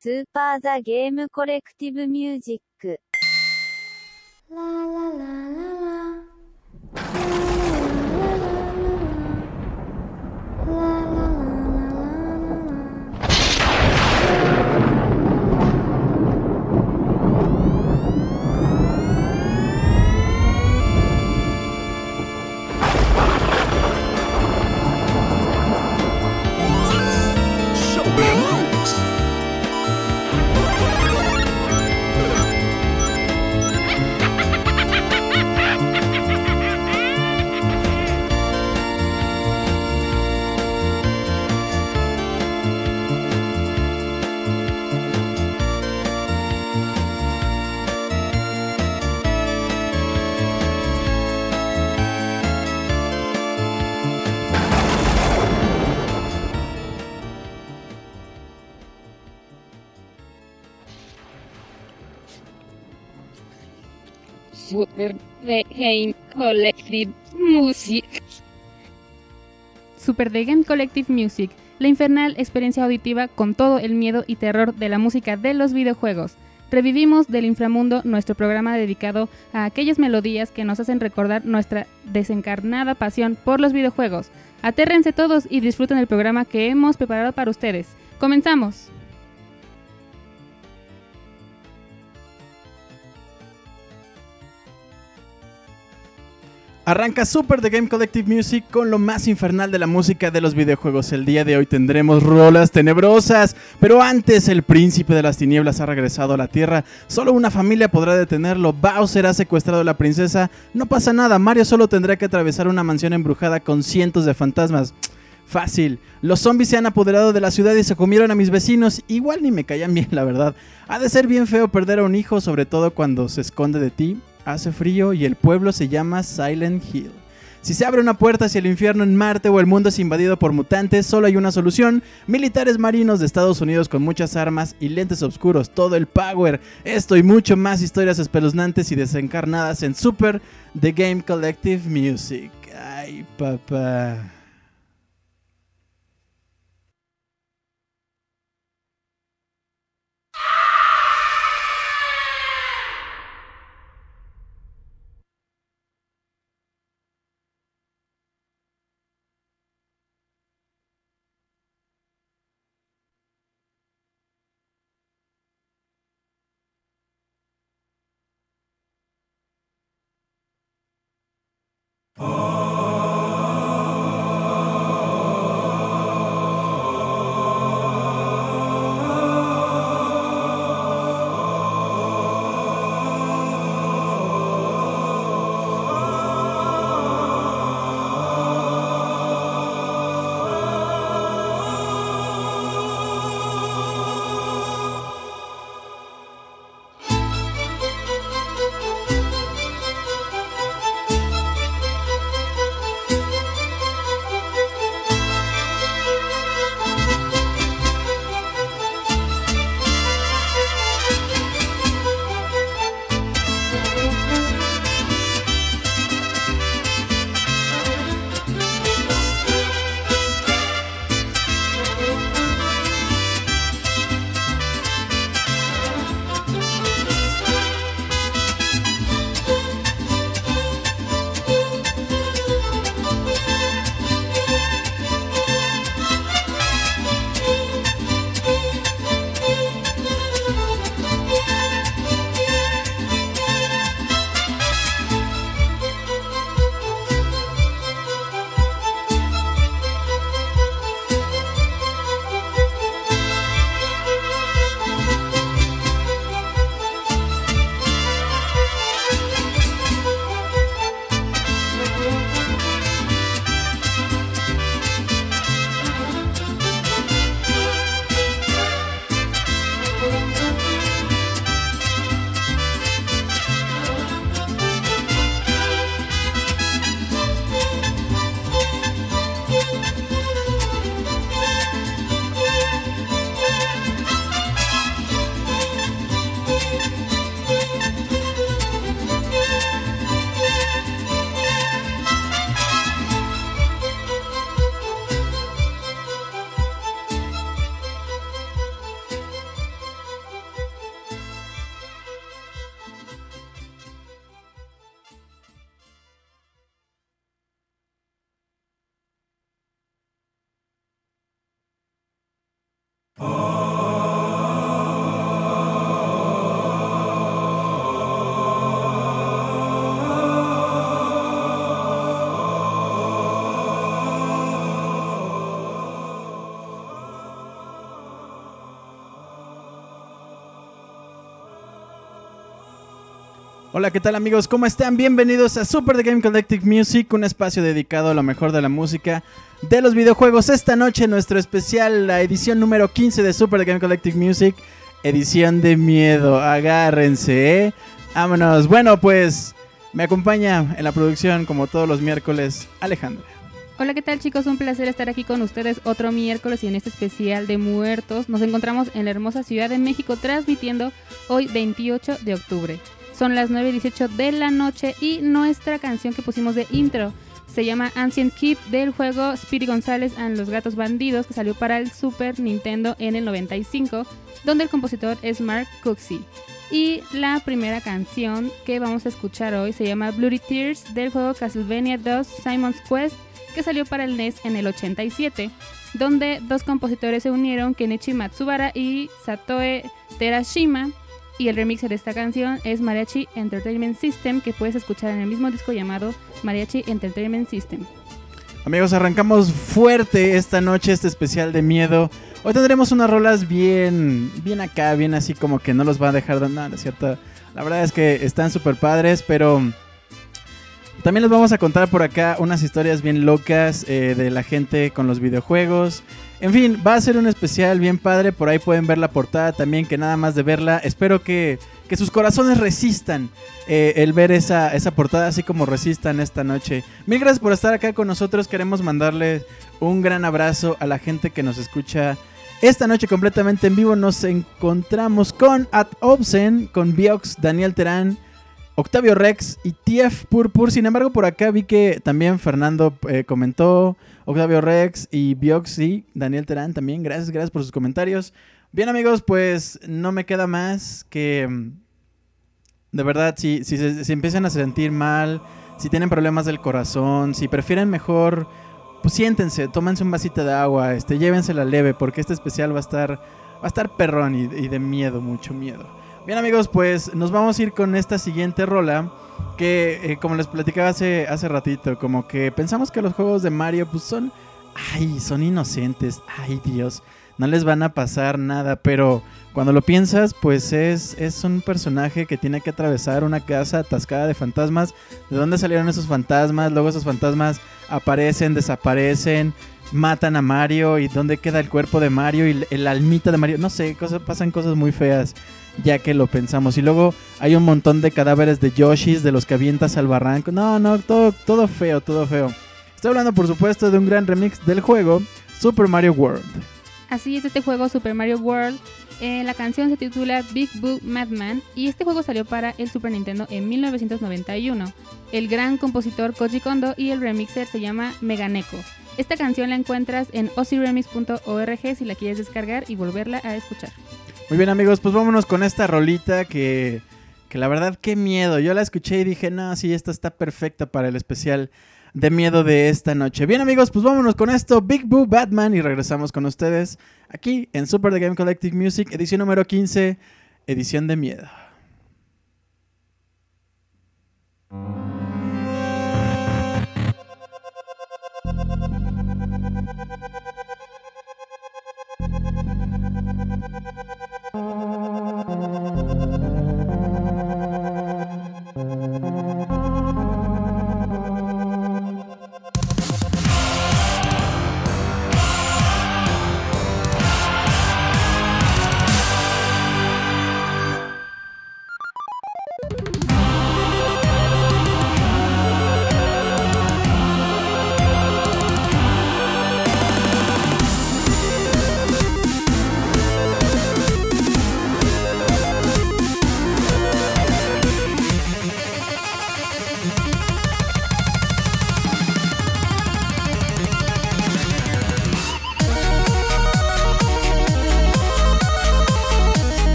スーパーザゲームコレクティブミュージック。The Game Collective Music. Super The Game Collective Music, la infernal experiencia auditiva con todo el miedo y terror de la música de los videojuegos. Revivimos del inframundo nuestro programa dedicado a aquellas melodías que nos hacen recordar nuestra desencarnada pasión por los videojuegos. Atérrense todos y disfruten el programa que hemos preparado para ustedes. ¡Comenzamos! Arranca Super The Game Collective Music con lo más infernal de la música de los videojuegos. El día de hoy tendremos rolas tenebrosas, pero antes el príncipe de las tinieblas ha regresado a la Tierra. Solo una familia podrá detenerlo. Bowser ha secuestrado a la princesa. No pasa nada, Mario solo tendrá que atravesar una mansión embrujada con cientos de fantasmas. Fácil. Los zombies se han apoderado de la ciudad y se comieron a mis vecinos. Igual ni me caían bien, la verdad. Ha de ser bien feo perder a un hijo, sobre todo cuando se esconde de ti hace frío y el pueblo se llama Silent Hill. Si se abre una puerta hacia el infierno en Marte o el mundo es invadido por mutantes, solo hay una solución. Militares marinos de Estados Unidos con muchas armas y lentes oscuros, todo el power. Esto y mucho más historias espeluznantes y desencarnadas en Super The Game Collective Music. Ay, papá. Hola, ¿qué tal amigos? ¿Cómo están? Bienvenidos a Super The Game Collective Music, un espacio dedicado a lo mejor de la música de los videojuegos. Esta noche nuestro especial, la edición número 15 de Super The Game Collective Music, edición de miedo. Agárrense, ¿eh? Vámonos. Bueno, pues me acompaña en la producción como todos los miércoles Alejandra. Hola, ¿qué tal chicos? Un placer estar aquí con ustedes otro miércoles y en este especial de muertos. Nos encontramos en la hermosa Ciudad de México transmitiendo hoy 28 de octubre. Son las 9.18 de la noche y nuestra canción que pusimos de intro se llama Ancient Keep del juego Speedy González and los Gatos Bandidos que salió para el Super Nintendo en el 95, donde el compositor es Mark Cooksey. Y la primera canción que vamos a escuchar hoy se llama Bloody Tears del juego Castlevania 2 Simon's Quest que salió para el NES en el 87, donde dos compositores se unieron, Kenichi Matsubara y Satoe Terashima, y el remix de esta canción es Mariachi Entertainment System, que puedes escuchar en el mismo disco llamado Mariachi Entertainment System. Amigos, arrancamos fuerte esta noche, este especial de miedo. Hoy tendremos unas rolas bien, bien acá, bien así como que no los va a dejar de nada, ¿cierto? La verdad es que están súper padres, pero también les vamos a contar por acá unas historias bien locas eh, de la gente con los videojuegos. En fin, va a ser un especial bien padre. Por ahí pueden ver la portada también, que nada más de verla. Espero que, que sus corazones resistan eh, el ver esa, esa portada, así como resistan esta noche. Mil gracias por estar acá con nosotros. Queremos mandarle un gran abrazo a la gente que nos escucha. Esta noche completamente en vivo nos encontramos con At Obsen, con Biox, Daniel Terán, Octavio Rex y TF Purpur. Sin embargo, por acá vi que también Fernando eh, comentó, Octavio Rex y Bioxy, Daniel Terán también. Gracias, gracias por sus comentarios. Bien, amigos, pues no me queda más que. mm, De verdad, si, si, empiezan a sentir mal, si tienen problemas del corazón, si prefieren mejor, pues siéntense, tómense un vasito de agua, este, llévensela leve, porque este especial va a estar, va a estar perrón y de miedo, mucho miedo. Bien amigos, pues nos vamos a ir con esta siguiente rola que eh, como les platicaba hace, hace ratito, como que pensamos que los juegos de Mario pues son, ay, son inocentes, ay Dios, no les van a pasar nada, pero cuando lo piensas pues es, es un personaje que tiene que atravesar una casa atascada de fantasmas, ¿de dónde salieron esos fantasmas? Luego esos fantasmas aparecen, desaparecen, matan a Mario y dónde queda el cuerpo de Mario y el, almita de Mario, no sé, cosas, pasan cosas muy feas ya que lo pensamos. Y luego hay un montón de cadáveres de Yoshis, de los que avientas al barranco. No, no, todo, todo feo, todo feo. Estoy hablando, por supuesto, de un gran remix del juego Super Mario World. Así es este juego Super Mario World. Eh, la canción se titula Big Boo Madman y este juego salió para el Super Nintendo en 1991. El gran compositor Koji Kondo y el remixer se llama Meganeko. Esta canción la encuentras en oziremix.org si la quieres descargar y volverla a escuchar. Muy bien, amigos, pues vámonos con esta rolita que, que la verdad, qué miedo. Yo la escuché y dije, no, sí, esta está perfecta para el especial de miedo de esta noche. Bien, amigos, pues vámonos con esto, Big Boo Batman, y regresamos con ustedes aquí en Super The Game Collective Music, edición número 15, edición de miedo.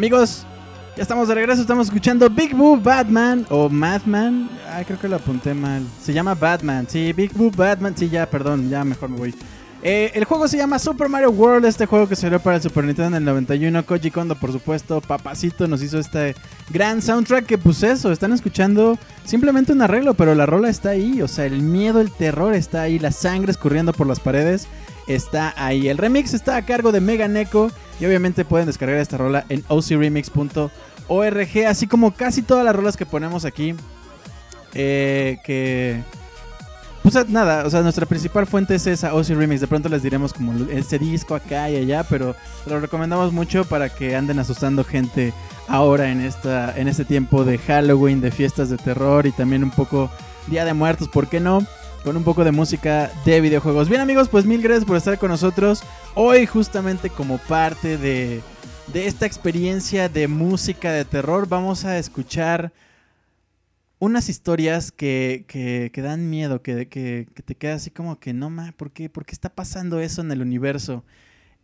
Amigos, ya estamos de regreso, estamos escuchando Big Boo Batman o Madman. Ay, creo que lo apunté mal. Se llama Batman, sí, Big Boo Batman. Sí, ya, perdón, ya mejor me voy. Eh, el juego se llama Super Mario World, este juego que salió para el Super Nintendo en el 91. Koji Kondo, por supuesto, papacito, nos hizo este gran soundtrack que pues eso, están escuchando simplemente un arreglo, pero la rola está ahí, o sea, el miedo, el terror está ahí, la sangre escurriendo por las paredes está ahí. El remix está a cargo de Mega Neko y obviamente pueden descargar esta rola en ocremix.org, así como casi todas las rolas que ponemos aquí. Eh, que pues nada, o sea, nuestra principal fuente es esa OC Remix. De pronto les diremos como ese disco acá y allá, pero lo recomendamos mucho para que anden asustando gente ahora en esta en este tiempo de Halloween, de fiestas de terror y también un poco Día de Muertos, ¿por qué no? Con un poco de música de videojuegos. Bien amigos, pues mil gracias por estar con nosotros hoy justamente como parte de de esta experiencia de música de terror. Vamos a escuchar unas historias que, que, que dan miedo, que, que, te queda así como que no, ma, ¿por qué? ¿por qué está pasando eso en el universo?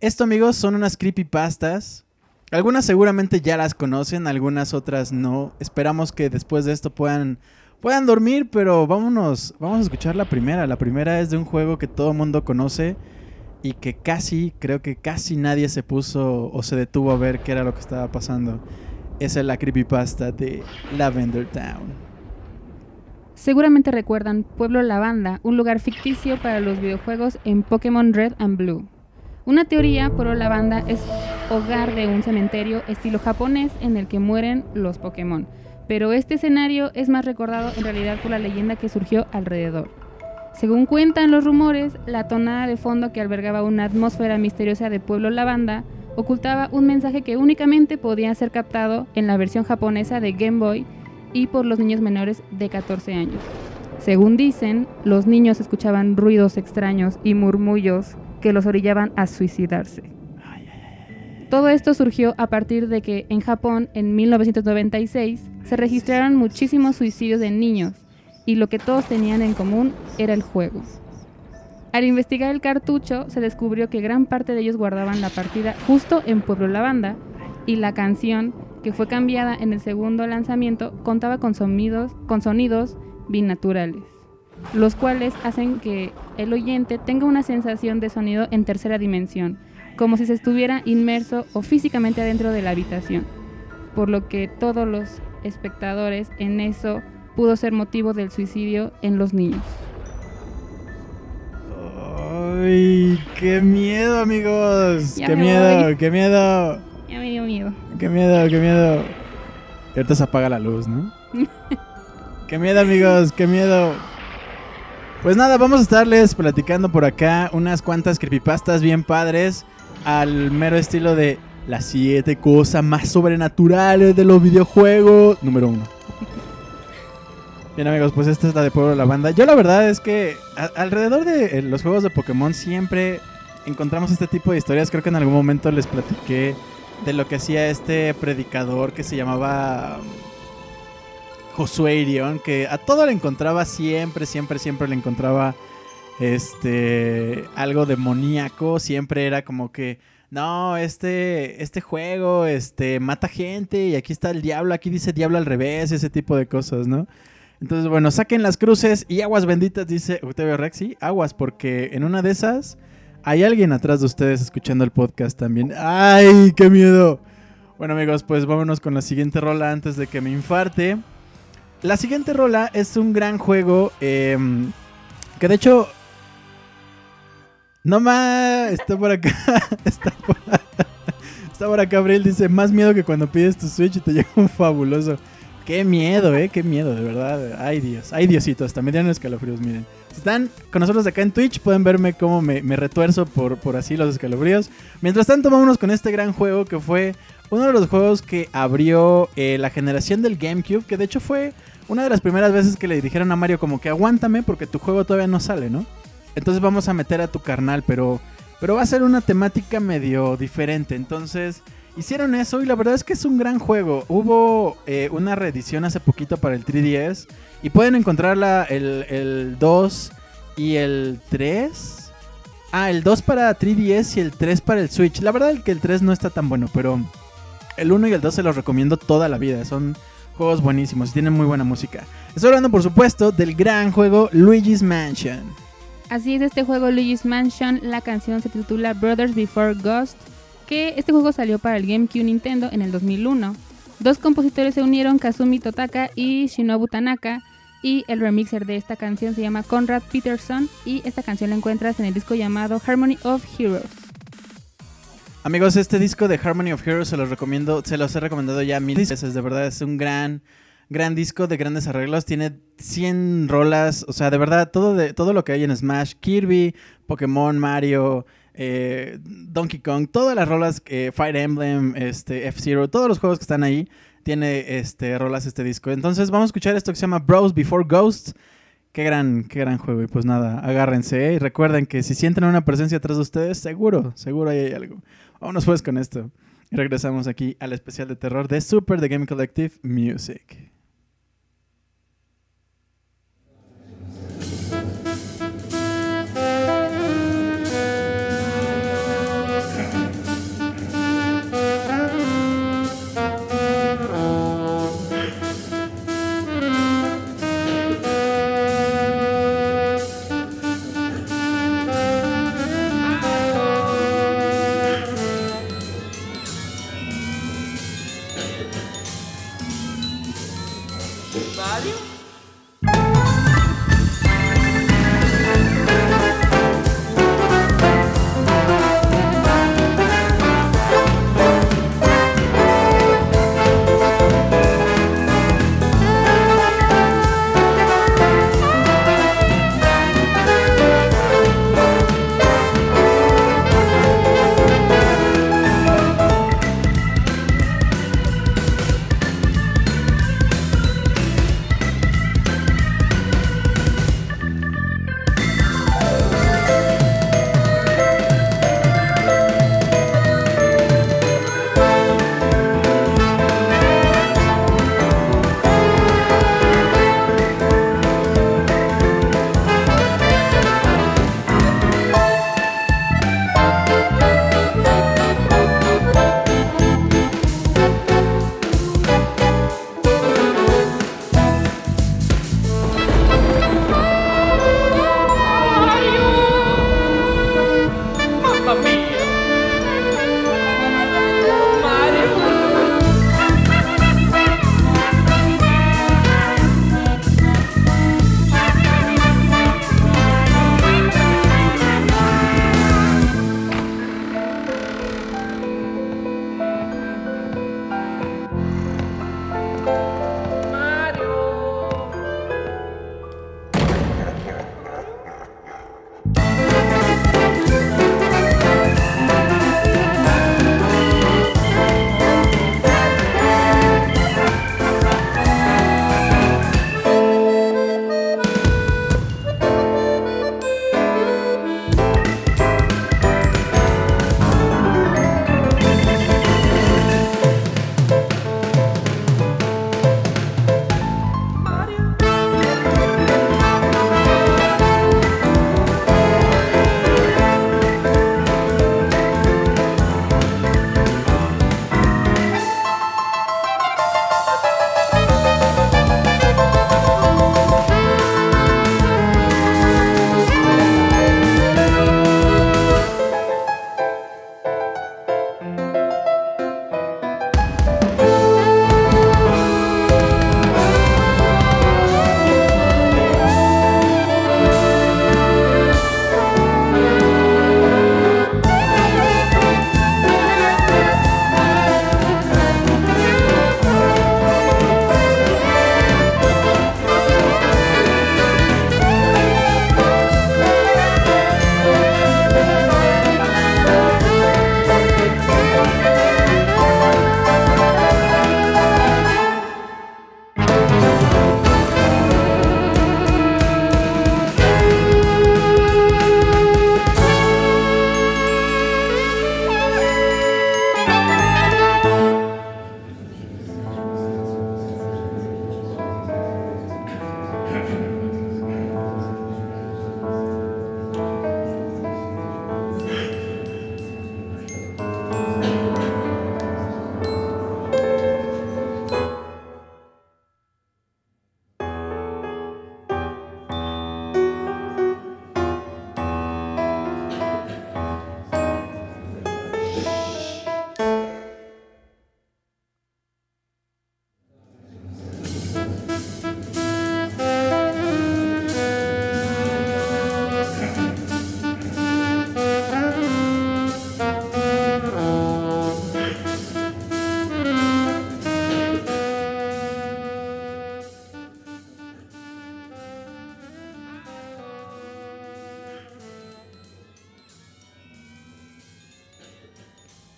Esto, amigos, son unas creepypastas. Algunas seguramente ya las conocen, algunas otras no. Esperamos que después de esto puedan, puedan dormir, pero vámonos, vamos a escuchar la primera. La primera es de un juego que todo mundo conoce y que casi, creo que casi nadie se puso o se detuvo a ver qué era lo que estaba pasando. Esa es la creepypasta de Lavender Town. Seguramente recuerdan Pueblo Lavanda, un lugar ficticio para los videojuegos en Pokémon Red and Blue. Una teoría, Pueblo Lavanda es hogar de un cementerio estilo japonés en el que mueren los Pokémon, pero este escenario es más recordado en realidad por la leyenda que surgió alrededor. Según cuentan los rumores, la tonada de fondo que albergaba una atmósfera misteriosa de Pueblo Lavanda ocultaba un mensaje que únicamente podía ser captado en la versión japonesa de Game Boy y por los niños menores de 14 años. Según dicen, los niños escuchaban ruidos extraños y murmullos que los orillaban a suicidarse. Todo esto surgió a partir de que en Japón en 1996 se registraron muchísimos suicidios de niños y lo que todos tenían en común era el juego. Al investigar el cartucho se descubrió que gran parte de ellos guardaban la partida justo en Pueblo Lavanda y la canción que fue cambiada en el segundo lanzamiento, contaba con sonidos, con sonidos binaturales, los cuales hacen que el oyente tenga una sensación de sonido en tercera dimensión, como si se estuviera inmerso o físicamente adentro de la habitación, por lo que todos los espectadores en eso pudo ser motivo del suicidio en los niños. ¡Ay! ¡Qué miedo, amigos! ¡Qué miedo! ¡Qué miedo! Ya me dio miedo. Qué miedo, qué miedo. Y ahorita se apaga la luz, ¿no? qué miedo, amigos, qué miedo. Pues nada, vamos a estarles platicando por acá unas cuantas creepypastas bien padres al mero estilo de las siete cosas más sobrenaturales de los videojuegos. Número uno. Bien amigos, pues esta es la de Pueblo de la Banda. Yo la verdad es que alrededor de eh, los juegos de Pokémon siempre encontramos este tipo de historias. Creo que en algún momento les platiqué de lo que hacía este predicador que se llamaba um, Josué Irion, que a todo le encontraba siempre, siempre, siempre le encontraba este algo demoníaco, siempre era como que no, este este juego este mata gente y aquí está el diablo, aquí dice diablo al revés, ese tipo de cosas, ¿no? Entonces, bueno, saquen las cruces y aguas benditas, dice Octavio Rexy, aguas, porque en una de esas hay alguien atrás de ustedes escuchando el podcast también. ¡Ay, qué miedo! Bueno amigos, pues vámonos con la siguiente rola antes de que me infarte. La siguiente rola es un gran juego em, que de hecho... No más, está por acá. Está por, está por acá, Abril. Dice, más miedo que cuando pides tu Switch y te llega un fabuloso. Qué miedo, eh, qué miedo, de verdad. Ay Dios, ay Diosito, hasta me dieron escalofríos, miren. Si están con nosotros acá en Twitch, pueden verme cómo me, retuerzo por, por así los escalofríos. Mientras tanto, vámonos con este gran juego que fue uno de los juegos que abrió eh, la generación del GameCube, que de hecho fue una de las primeras veces que le dijeron a Mario como que aguántame porque tu juego todavía no sale, ¿no? Entonces vamos a meter a tu carnal, pero, pero va a ser una temática medio diferente. Entonces hicieron eso y la verdad es que es un gran juego. Hubo eh, una reedición hace poquito para el 3DS y pueden encontrarla el, el 2 y el 3. Ah, el 2 para 3DS y el 3 para el Switch. La verdad es que el 3 no está tan bueno, pero El 1 y el 2 se los recomiendo toda la vida. Son juegos buenísimos y tienen muy buena música. Estoy hablando, por supuesto, del gran juego Luigi's Mansion. Así es, este juego Luigi's Mansion, la canción se titula Brothers Before Ghost, que este juego salió para el GameCube Nintendo en el 2001. Dos compositores se unieron, Kazumi Totaka y Shinobu Tanaka, y el remixer de esta canción se llama Conrad Peterson, y esta canción la encuentras en el disco llamado Harmony of Heroes. Amigos, este disco de Harmony of Heroes se los recomiendo, se los he recomendado ya mil veces, de verdad es un gran gran disco de grandes arreglos, tiene 100 rolas, o sea, de verdad todo de todo lo que hay en Smash, Kirby, Pokémon, Mario, eh, Donkey Kong, todas las rolas, Fire Emblem, este, F-Zero, todos los juegos que están ahí, tiene este, rolas este disco. Entonces vamos a escuchar esto que se llama Bros Before Ghosts. Qué gran, qué gran juego. Y pues nada, agárrense ¿eh? y recuerden que si sienten una presencia atrás de ustedes, seguro, seguro ahí hay algo. Vámonos pues con esto. Y regresamos aquí al especial de terror de Super The Game Collective Music.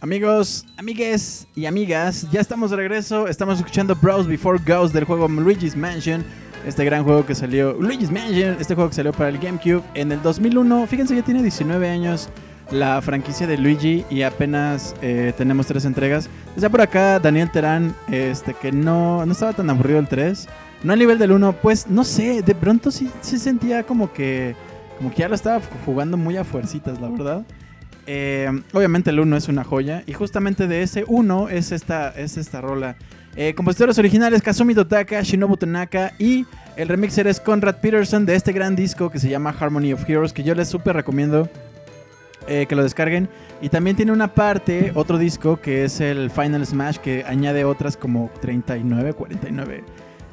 Amigos, amigues y amigas, ya estamos de regreso. Estamos escuchando Browse Before Ghost del juego Luigi's Mansion. Este gran juego que salió, Luigi's Mansion, este juego que salió para el GameCube en el 2001. Fíjense, ya tiene 19 años la franquicia de Luigi y apenas eh, tenemos tres entregas. Decía por acá Daniel Terán este, que no, no estaba tan aburrido el 3. No al nivel del 1, pues no sé, de pronto sí, sí sentía como que, como que ya lo estaba jugando muy a fuercitas, la verdad. Eh, obviamente el 1 es una joya y justamente de ese 1 es esta, es esta rola. Eh, compositores originales Kazumi Totaka, Shinobu Tanaka y el remixer es Conrad Peterson de este gran disco que se llama Harmony of Heroes que yo les súper recomiendo eh, que lo descarguen. Y también tiene una parte, otro disco que es el Final Smash que añade otras como 39, 49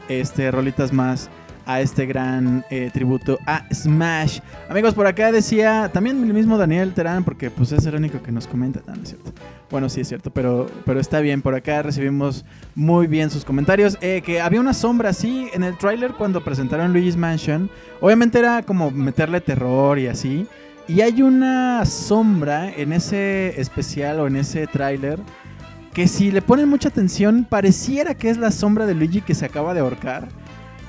este, rolitas más a este gran eh, tributo a Smash. Amigos, por acá decía también el mismo Daniel Terán, porque pues es el único que nos comenta, no, es cierto. Bueno, sí es cierto, pero, pero está bien, por acá recibimos muy bien sus comentarios. Eh, que había una sombra así en el tráiler cuando presentaron Luigi's Mansion. Obviamente era como meterle terror y así. Y hay una sombra en ese especial o en ese tráiler que si le ponen mucha atención pareciera que es la sombra de Luigi que se acaba de ahorcar.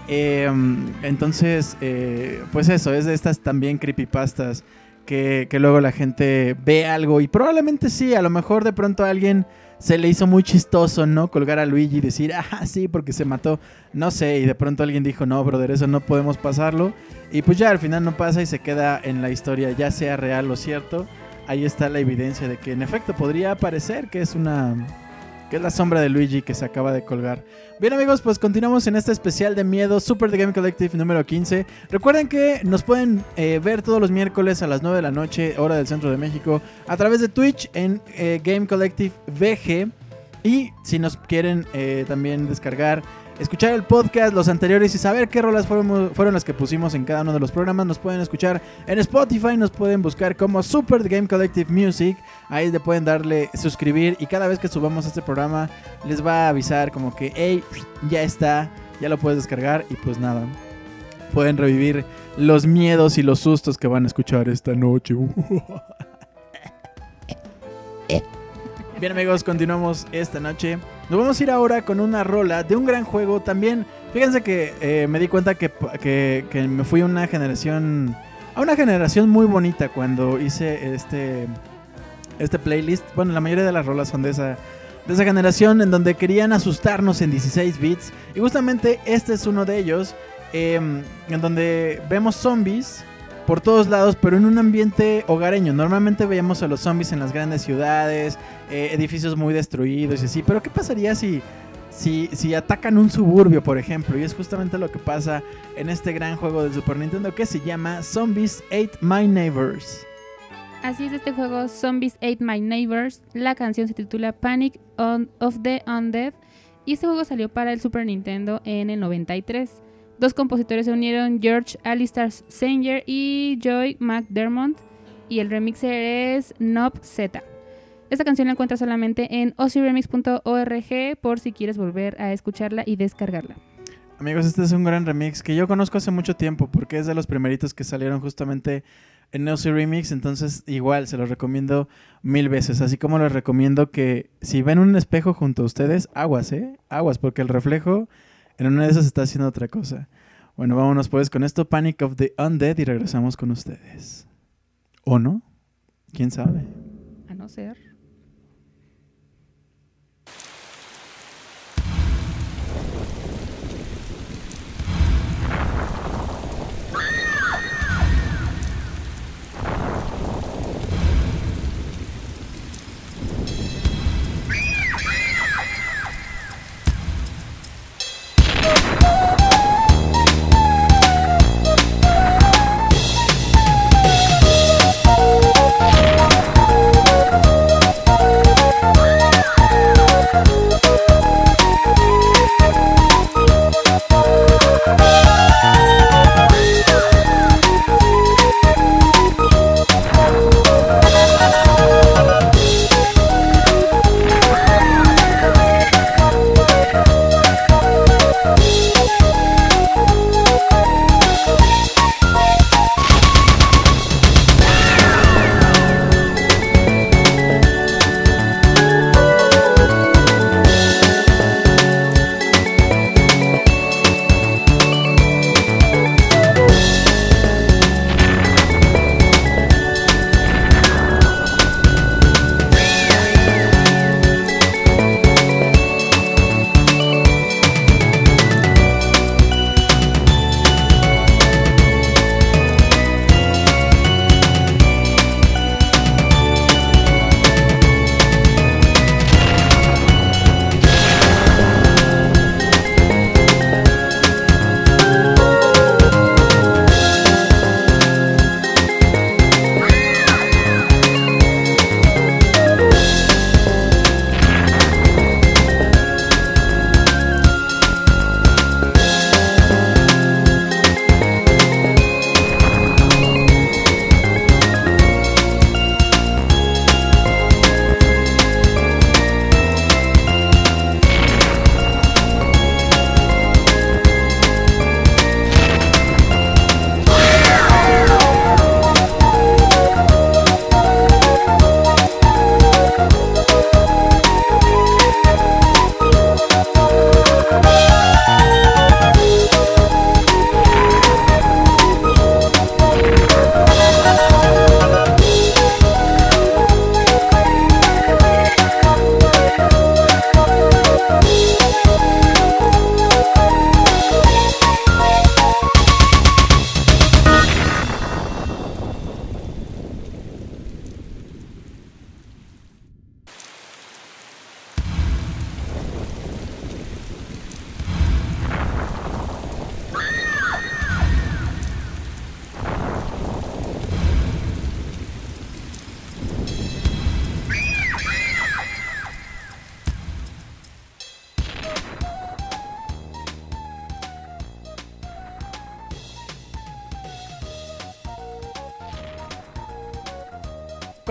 Em, entonces, eh, pues eso, es de estas también creepypastas que, que luego la gente ve algo y probablemente sí, a lo mejor de pronto a alguien se le hizo muy chistoso, ¿no? Colgar a Luigi y decir, ah, sí, porque se mató. No sé, y de pronto alguien dijo, no, brother, eso no podemos pasarlo. Y pues ya al final no pasa y se queda en la historia, ya sea real o cierto. Ahí está la evidencia de que en efecto podría parecer que es una que es la sombra de Luigi que se acaba de colgar. Bien amigos, pues continuamos en este especial de miedo Super The Game Collective número 15. Recuerden que nos pueden eh, ver todos los miércoles a las 9 de la noche, hora del centro de México, a través de Twitch en eh, Game Collective VG. Y si nos quieren eh, también descargar escuchar el podcast, los anteriores y saber qué rolas fueron, las que pusimos en cada uno de los programas, nos pueden escuchar en Spotify, nos pueden buscar como Super Game Collective Music. Ahí le pueden darle suscribir y cada vez que subamos este programa les va a avisar como que, hey, ya está, ya lo puedes descargar y pues nada, pueden revivir los miedos y los sustos que van a escuchar esta noche. Bien amigos, continuamos esta noche. Nos vamos a ir ahora con una rola de un gran juego. También, fíjense que eh, me di cuenta que, me fui a una generación, a una generación muy bonita cuando hice este, este playlist. Bueno, la mayoría de las rolas son de esa, de esa generación en donde querían asustarnos en 16 bits. Y justamente este es uno de ellos, em, en donde vemos zombies por todos lados, pero en un ambiente hogareño. Normalmente veíamos a los zombies en las grandes ciudades, eh, edificios muy destruidos y así. Pero ¿qué pasaría si, si, si atacan un suburbio, por ejemplo? Y es justamente lo que pasa en este gran juego de Super Nintendo que se llama Zombies Ate My Neighbors. Así es este juego Zombies Ate My Neighbors. La canción se titula Panic of the Undead. Y este juego salió para el Super Nintendo en el 93. Dos compositores se unieron, George Alistair Sanger y Joy McDermott, y el remixer es Nob Z. Esta canción la encuentras solamente en osiremix.org por si quieres volver a escucharla y descargarla. Amigos, este es un gran remix que yo conozco hace mucho tiempo porque es de los primeritos que salieron justamente en Ozzy Remix, entonces igual se los recomiendo mil veces, así como les recomiendo que si ven un espejo junto a ustedes, aguas, ¿eh? Aguas, porque el reflejo en una de esas está haciendo otra cosa. Bueno, vámonos pues con esto, Panic of the Undead, y regresamos con ustedes. ¿O no? ¿Quién sabe? A no ser.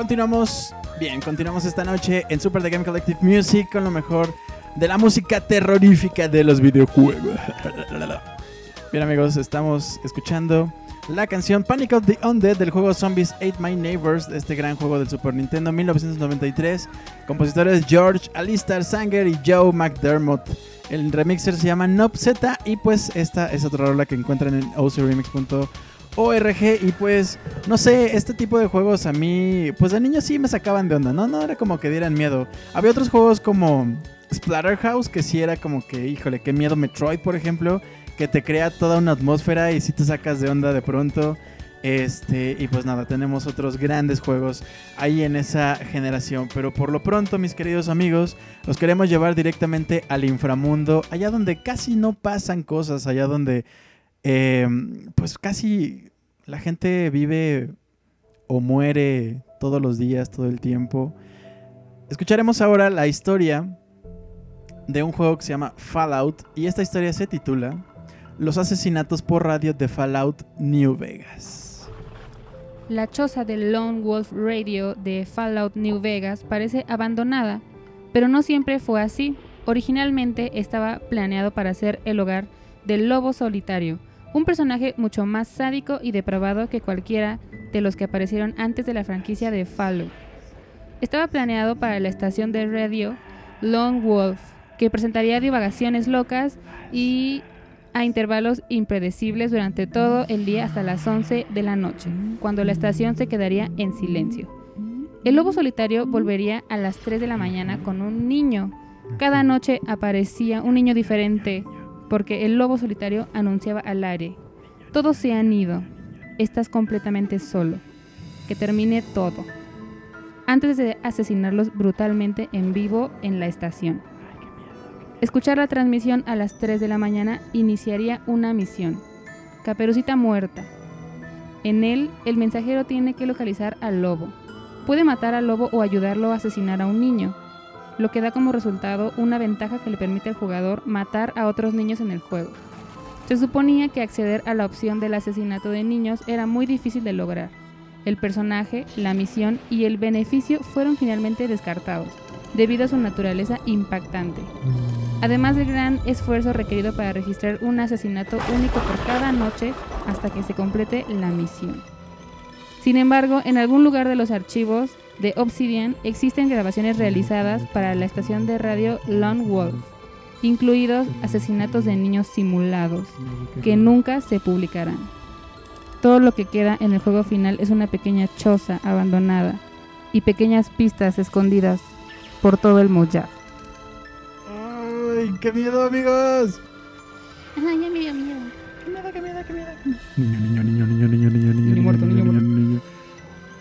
Continuamos, bien, continuamos esta noche en Super The Game Collective Music con lo mejor de la música terrorífica de los videojuegos. Bien amigos, estamos escuchando la canción Panic of the Undead del juego Zombies Ate My Neighbors, este gran juego del Super Nintendo 1993. Compositores George Alistair Sanger y Joe McDermott. El remixer se llama Nob Z y pues esta es otra rola que encuentran en ocremix.org y pues no sé, este tipo de juegos a mí pues de niño sí me sacaban de onda, no no era como que dieran miedo. Había otros juegos como Splatterhouse que sí era como que híjole, qué miedo Metroid, por ejemplo, que te crea toda una atmósfera y si te sacas de onda de pronto. Este, y pues nada, tenemos otros grandes juegos ahí en esa generación. Pero por lo pronto, mis queridos amigos, los queremos llevar directamente al inframundo, allá donde casi no pasan cosas, allá donde eh, pues casi la gente vive o muere todos los días, todo el tiempo. Escucharemos ahora la historia de un juego que se llama Fallout y esta historia se titula Los asesinatos por radio de Fallout New Vegas. La choza del Lone Wolf Radio de Fallout New Vegas parece abandonada, pero no siempre fue así. Originalmente estaba planeado para ser el hogar del lobo solitario, un personaje mucho más sádico y depravado que cualquiera de los que aparecieron antes de la franquicia de Fallout. Estaba planeado para la estación de radio Lone Wolf, que presentaría divagaciones locas y a intervalos impredecibles durante todo el día hasta las 11 de la noche, cuando la estación se quedaría en silencio. El lobo solitario volvería a las 3 de la mañana con un niño. Cada noche aparecía un niño diferente, porque el lobo solitario anunciaba al aire, todos se han ido, estás completamente solo, que termine todo, antes de asesinarlos brutalmente en vivo en la estación. Escuchar la transmisión a las 3 de la mañana iniciaría una misión. Caperucita muerta. En él, el mensajero tiene que localizar al lobo. Puede matar al lobo o ayudarlo a asesinar a un niño, lo que da como resultado una ventaja que le permite al jugador matar a otros niños en el juego. Se suponía que acceder a la opción del asesinato de niños era muy difícil de lograr. El personaje, la misión y el beneficio fueron finalmente descartados, debido a su naturaleza impactante. Además del gran esfuerzo requerido para registrar un asesinato único por cada noche hasta que se complete la misión. Sin embargo, en algún lugar de los archivos de Obsidian existen grabaciones realizadas para la estación de radio Lone Wolf, incluidos asesinatos de niños simulados, que nunca se publicarán. Todo lo que queda en el juego final es una pequeña choza abandonada y pequeñas pistas escondidas por todo el Mojave. ¡Ay, qué miedo, amigos! Ay, ya me dio miedo. ¡Qué miedo, qué miedo, qué miedo! Niño, niño, niño, niño, niño, niño, niño, muerto, niño muerto. niño.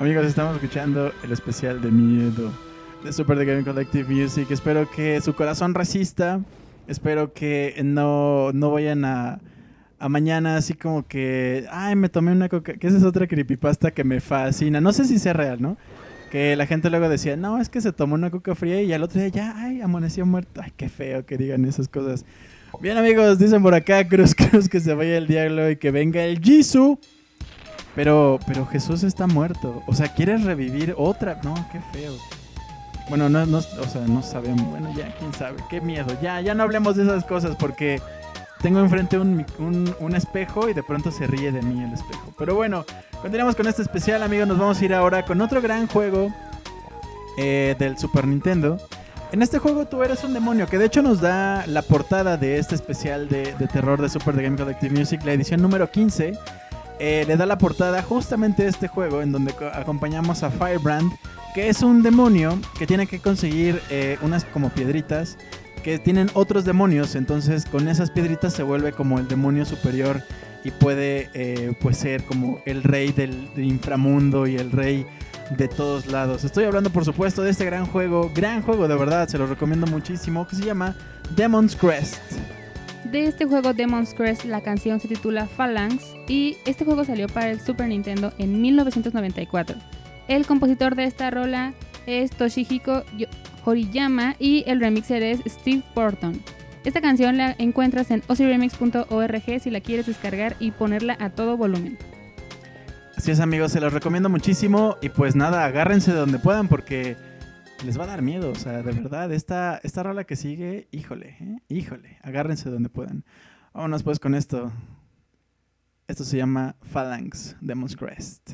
Amigos, estamos escuchando el especial de miedo de Super The Gaming Collective Music. Espero que su corazón resista. Espero que no, no vayan a, a mañana así como que, ay, me tomé una coca, que esa es otra creepypasta que me fascina. No sé si sea real, ¿no? Que la gente luego decía, no, es que se tomó una coca fría y al otro día ya, ay, amaneció muerto. Ay, qué feo que digan esas cosas. Bien, amigos, dicen por acá, cruz, cruz, que se vaya el diablo y que venga el Jisoo. Pero, pero Jesús está muerto. O sea, ¿quieres revivir otra? No, qué feo. Bueno, no, no, o sea, no sabemos. Bueno, ya, quién sabe. Qué miedo. Ya, ya no hablemos de esas cosas porque tengo enfrente un, un, un espejo y de pronto se ríe de mí el espejo. Pero bueno, continuamos con este especial, amigos. Nos vamos a ir ahora con otro gran juego eh, del Super Nintendo. En este juego tú eres un demonio, que de hecho nos da la portada de este especial de, de terror de Super The Game Collective Music, la edición número 15. Eh, le da la portada justamente a este juego en donde co- acompañamos a Firebrand, que es un demonio que tiene que conseguir eh, unas como piedritas que tienen otros demonios, entonces con esas piedritas se vuelve como el demonio superior y puede eh, pues ser como el rey del, del inframundo y el rey de todos lados. Estoy hablando por supuesto de este gran juego, gran juego de verdad, se lo recomiendo muchísimo, que se llama Demon's Crest. De este juego Demon's Crest la canción se titula Phalanx y este juego salió para el Super Nintendo en 1994. El compositor de esta rola es Toshihiko Horiyama y el remixer es Steve Burton. Esta canción la encuentras en osiremix.org si la quieres descargar y ponerla a todo volumen. Así es amigos, se los recomiendo muchísimo y pues nada, agárrense de donde puedan porque les va a dar miedo, o sea, de verdad, esta, esta rola que sigue, híjole, ¿eh? híjole, agárrense de donde puedan. Vámonos pues con esto. Esto se llama Phalanx Demon's Crest.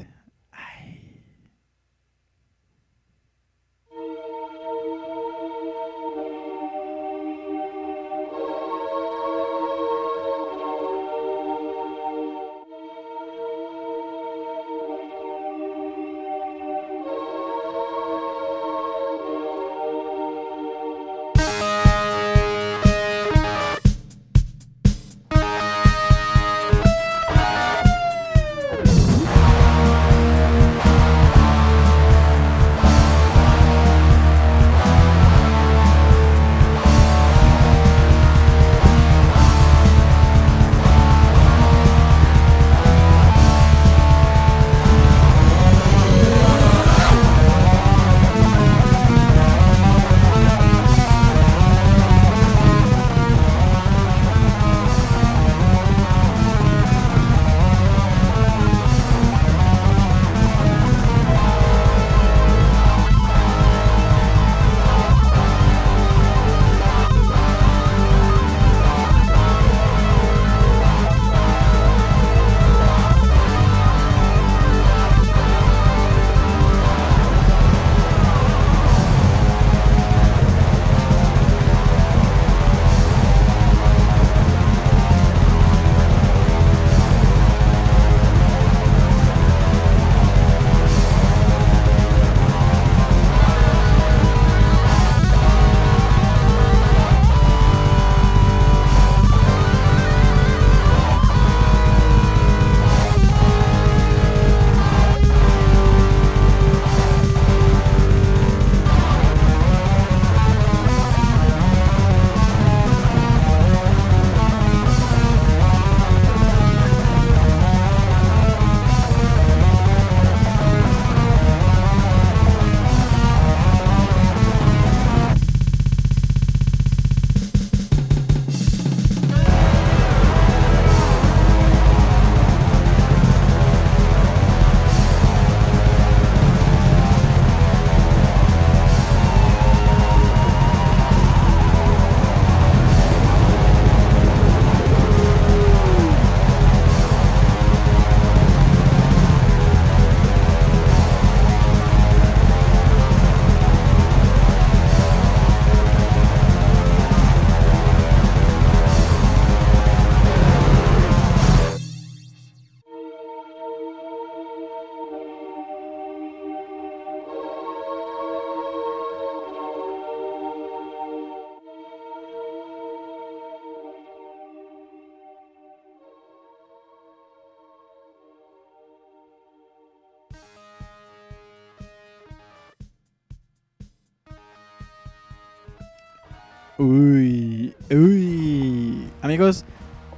Uy, uy. Amigos,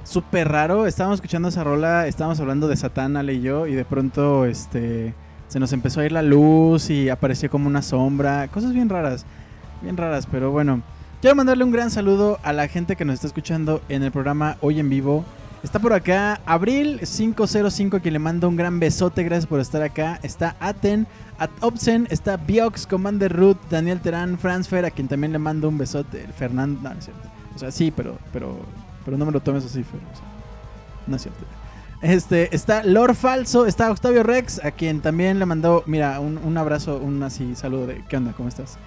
súper raro. Estábamos escuchando esa rola, estábamos hablando de Satán, Ale y yo, y de pronto este, se nos empezó a ir la luz y apareció como una sombra. Cosas bien raras, bien raras, pero bueno. Quiero mandarle un gran saludo a la gente que nos está escuchando en el programa Hoy en Vivo. Está por acá Abril505, quien le manda un gran besote. Gracias por estar acá. Está Aten, At Opsen, está Biox, Commander Root, Daniel Terán, Franz Fer, a quien también le mando un besote. Fernando, no, no es cierto. O sea, sí, pero, pero, pero no me lo tomes así, Fer. o sea, no es cierto. Este, está Lord Falso, está Octavio Rex, a quien también le mandó, mira, un, un abrazo, un así saludo de, ¿qué onda? ¿Cómo estás?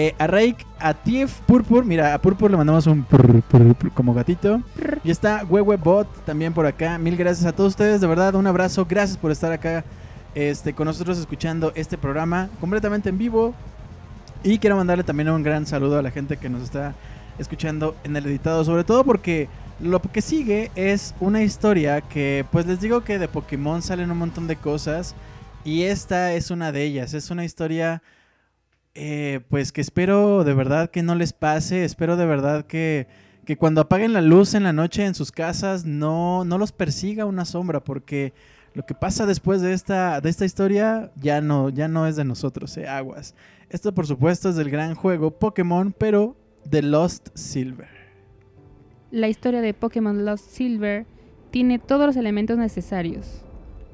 Eh, a Rake, a Tief Purpur, mira, a Purpur le mandamos un prr, prr, prr, como gatito. Y está Bot también por acá. Mil gracias a todos ustedes, de verdad, un abrazo. Gracias por estar acá este, con nosotros escuchando este programa completamente en vivo. Y quiero mandarle también un gran saludo a la gente que nos está escuchando en el editado, sobre todo porque lo que sigue es una historia que, pues les digo que de Pokémon salen un montón de cosas y esta es una de ellas. Es una historia, eh, pues que espero de verdad que no les pase, espero de verdad que, que cuando apaguen la luz en la noche en sus casas no, no los persiga una sombra, porque lo que pasa después de esta, de esta historia ya no, ya no es de nosotros, eh, aguas. Esto por supuesto es del gran juego Pokémon, pero de Lost Silver. La historia de Pokémon Lost Silver tiene todos los elementos necesarios.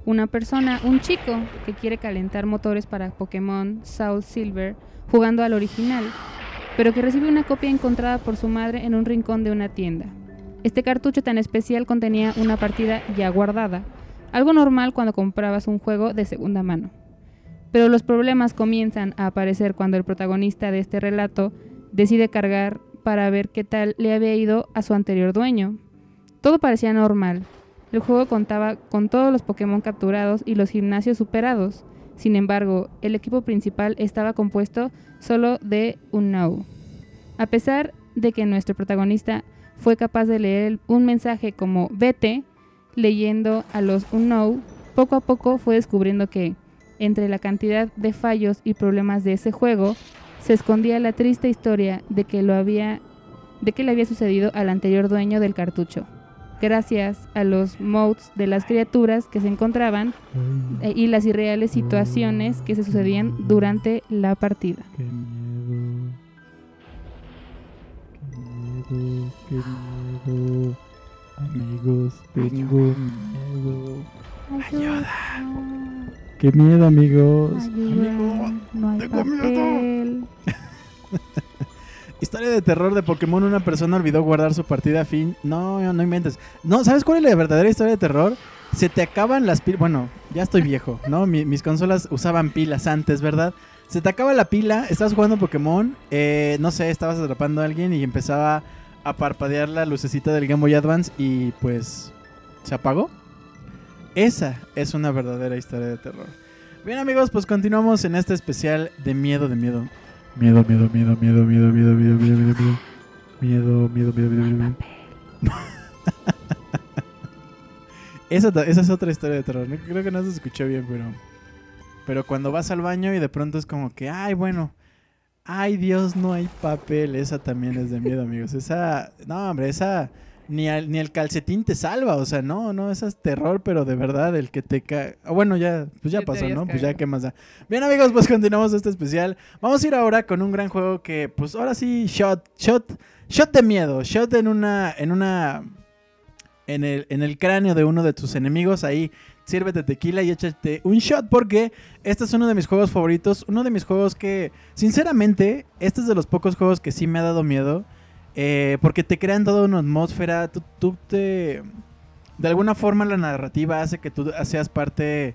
una persona, un chico, que quiere calentar motores para Pokémon Soul Silver jugando al original, pero que recibe una copia encontrada por su madre en un rincón de una tienda. Este cartucho tan especial contenía una partida ya guardada, algo normal cuando comprabas un juego de segunda mano. Pero los problemas comienzan a aparecer cuando el protagonista de este relato decide cargar para ver qué tal le había ido a su anterior dueño. Todo parecía normal. El juego contaba con todos los Pokémon capturados y los gimnasios superados. Sin embargo, el equipo principal estaba compuesto solo de un No. A pesar de que nuestro protagonista fue capaz de leer un mensaje como vete, leyendo a los Unknown, poco a poco fue descubriendo que, entre la cantidad de fallos y problemas de ese juego, se escondía la triste historia de que lo había de que le había sucedido al anterior dueño del cartucho. Gracias a los modes de las criaturas que se encontraban eh, y las irreales situaciones que se sucedían durante la partida. Qué miedo. Qué miedo, qué miedo. Amigos, tengo miedo. Ayuda. Qué miedo, amigos. Amigo, no hay tengo miedo. Historia de terror de Pokémon. Una persona olvidó guardar su partida a fin. No, no inventes. No, ¿sabes cuál es la verdadera historia de terror? Se te acaban las pilas. Bueno, ya estoy viejo, ¿no? Mi- mis consolas usaban pilas antes, ¿verdad? Se te acaba la pila, estabas jugando Pokémon, eh, no sé, estabas atrapando a alguien y empezaba a parpadear la lucecita del Game Boy Advance y pues se apagó. Esa es una verdadera historia de terror. Bien amigos, pues continuamos en este especial de miedo, de miedo. Miedo, miedo, miedo, miedo, miedo, miedo, miedo, miedo, miedo, miedo. Miedo, miedo, miedo, miedo, miedo. Esa, esa es otra historia de terror. Creo que no se escuchó bien, pero. Pero cuando vas al baño y de pronto es como que, ay, bueno. Ay, Dios, no hay papel. Esa también es de miedo, amigos. Esa. No, hombre, esa. Ni, al- ni el calcetín te salva. O sea, no, no, esa es terror, pero de verdad, el que te cae. Bueno, ya, pues ya pasó, ¿no? Pues ya. ¿qué más da? Bien, amigos, pues continuamos este especial. Vamos a ir ahora con un gran juego que, pues ahora sí, shot, shot, shot de miedo. Shot en una. En una en el, en el cráneo de uno de tus enemigos. Ahí sírvete tequila y échate un shot porque este es uno de mis juegos favoritos. Uno de mis juegos que, sinceramente, este es de los pocos juegos que sí me ha dado miedo. Eh, porque te crean toda una atmósfera. Tú, tú te... De alguna forma la narrativa hace que tú seas parte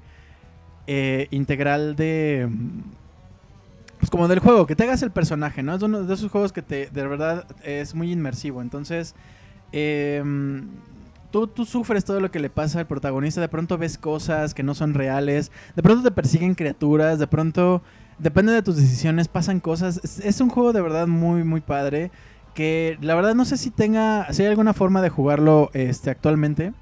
eh, integral de... Pues como del juego, que te hagas el personaje, ¿no? Es uno de esos juegos que te, de verdad es muy inmersivo. Entonces, eh, tú, sufres todo lo que le pasa al protagonista, de pronto ves cosas que no son reales, de pronto te persiguen criaturas, de pronto, depende de tus decisiones, pasan cosas. Es un juego de verdad muy, muy padre, que la verdad no sé si tenga, si hay alguna forma de jugarlo este, actualmente.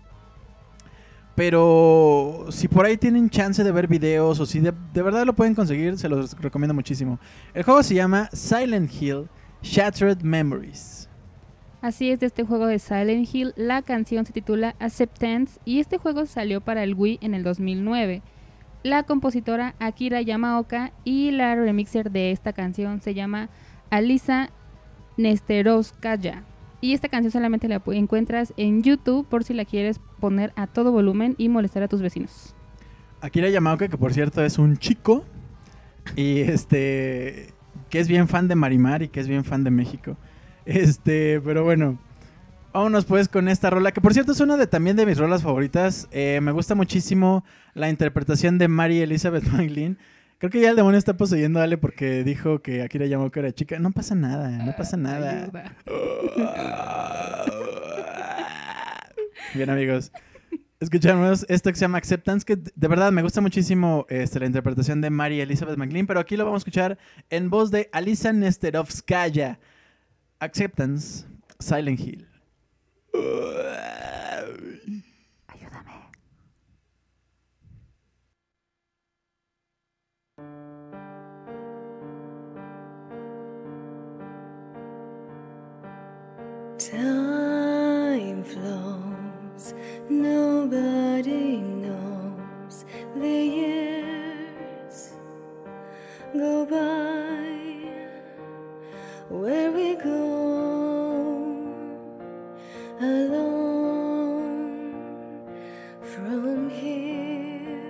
Pero si por ahí tienen chance de ver videos o si de, verdad lo pueden conseguir, se los recomiendo muchísimo. El juego se llama Silent Hill Shattered Memories. Así es de este juego de Silent Hill, la canción se titula Acceptance y este juego salió para el Wii en el 2009. La compositora Akira Yamaoka y la remixer de esta canción se llama Alisa Nesterovskaya. Y esta canción solamente la encuentras en YouTube por si la quieres poner a todo volumen y molestar a tus vecinos. Akira Yamaoka, que por cierto es un chico y este que es bien fan de Marimar y que es bien fan de México. Este, pero bueno, vámonos pues con esta rola, que por cierto es una de también de mis rolas favoritas. Eh, me gusta muchísimo la interpretación de Mary Elizabeth Maglin. Creo que ya el demonio está poseyendo a Ale porque dijo que Akira Yamaoka era chica. No pasa nada, no pasa nada. Ayuda. Bien, amigos. Escuchamos esto que se llama Acceptance, que de verdad me gusta muchísimo este, la interpretación de Mary Elizabeth McLean, pero aquí lo vamos a escuchar en voz de Alisa Nesterovskaya. Acceptance, Silent Hill. Time flows, nobody knows. The years go by where we go alone from here.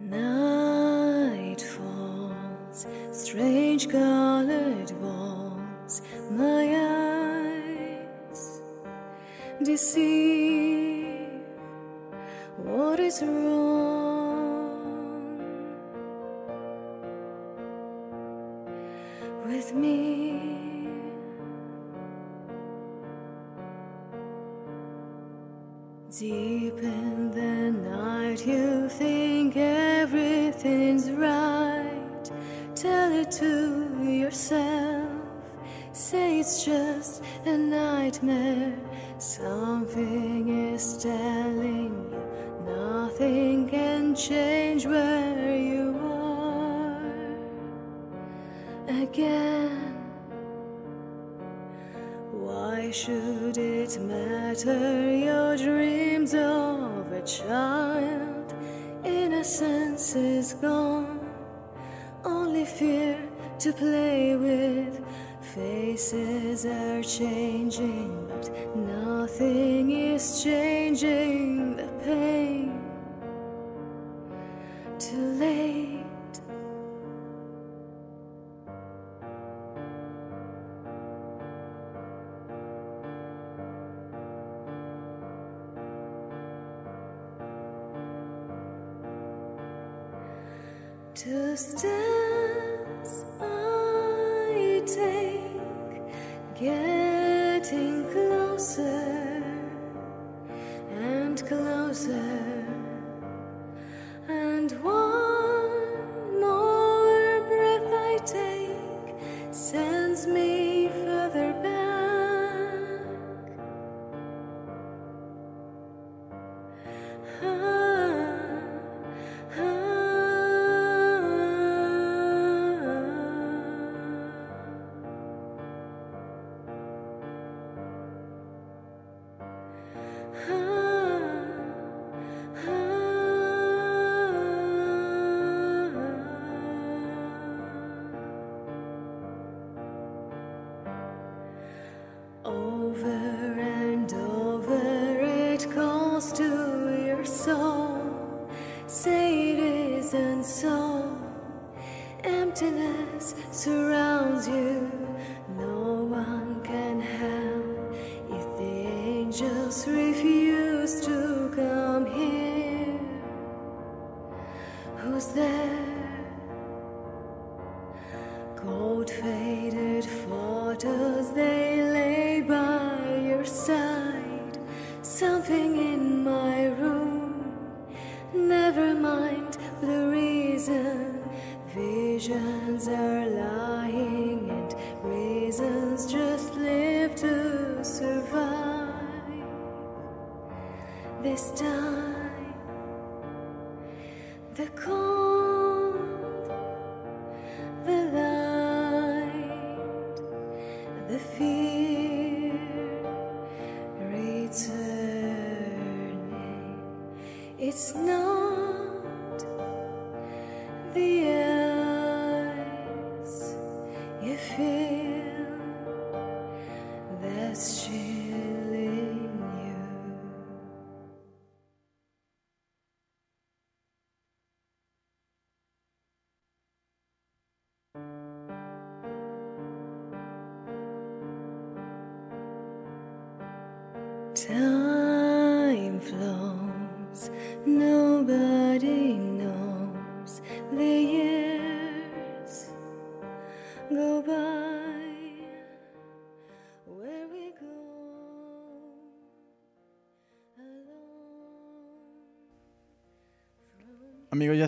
Night falls straight strange colored walls, my eyes deceive. What is wrong just a nightmare. Something is telling you nothing can change where you are again. Why should it matter your dreams of a child? Innocence is gone, only fear to play with. Faces are changing, but nothing is changing the pain. Too late. Two steps again.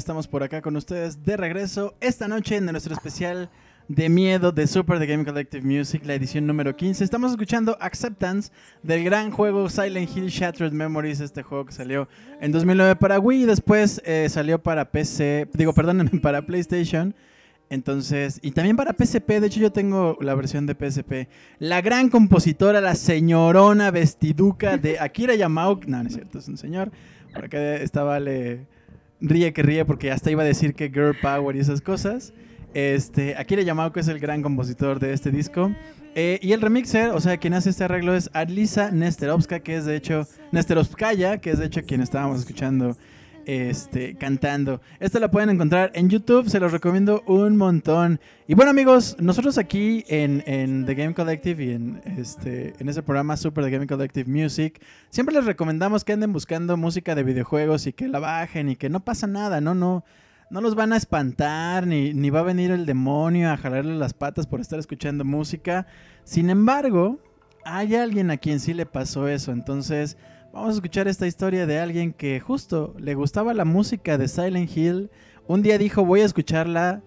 Estamos por acá con ustedes de regreso esta noche en nuestro especial de miedo de Super The Game Collective Music, la edición número 15. Estamos escuchando Acceptance del gran juego Silent Hill Shattered Memories, este juego que salió en 2009 para Wii y después eh, salió para PC, digo, perdónenme, para PlayStation. Entonces, y también para PSP, de hecho yo tengo la versión de PSP. La gran compositora, la señorona vestiduca de Akira Yamaoka, no, no es cierto, es un señor. Por acá estaba le ríe que ríe porque hasta iba a decir que girl power y esas cosas. Este, Akira Yamaoka es el gran compositor de este disco. Eh, y el remixer, o sea, quien hace este arreglo es Alisa Nesterovska, que es de hecho, Nesterovskaya, que es de hecho quien estábamos escuchando este, cantando. Esta la pueden encontrar en YouTube, se los recomiendo un montón. Y bueno amigos, nosotros aquí en, en The Game Collective y en, este, en ese programa Super The Game Collective Music, siempre les recomendamos que anden buscando música de videojuegos y que la bajen y que no pasa nada, no, no. No los van a espantar, ni, ni va a venir el demonio a jalarle las patas por estar escuchando música. Sin embargo, hay alguien a quien sí le pasó eso. Entonces, vamos a escuchar esta historia de alguien que justo le gustaba la música de Silent Hill. Un día dijo, voy a escucharla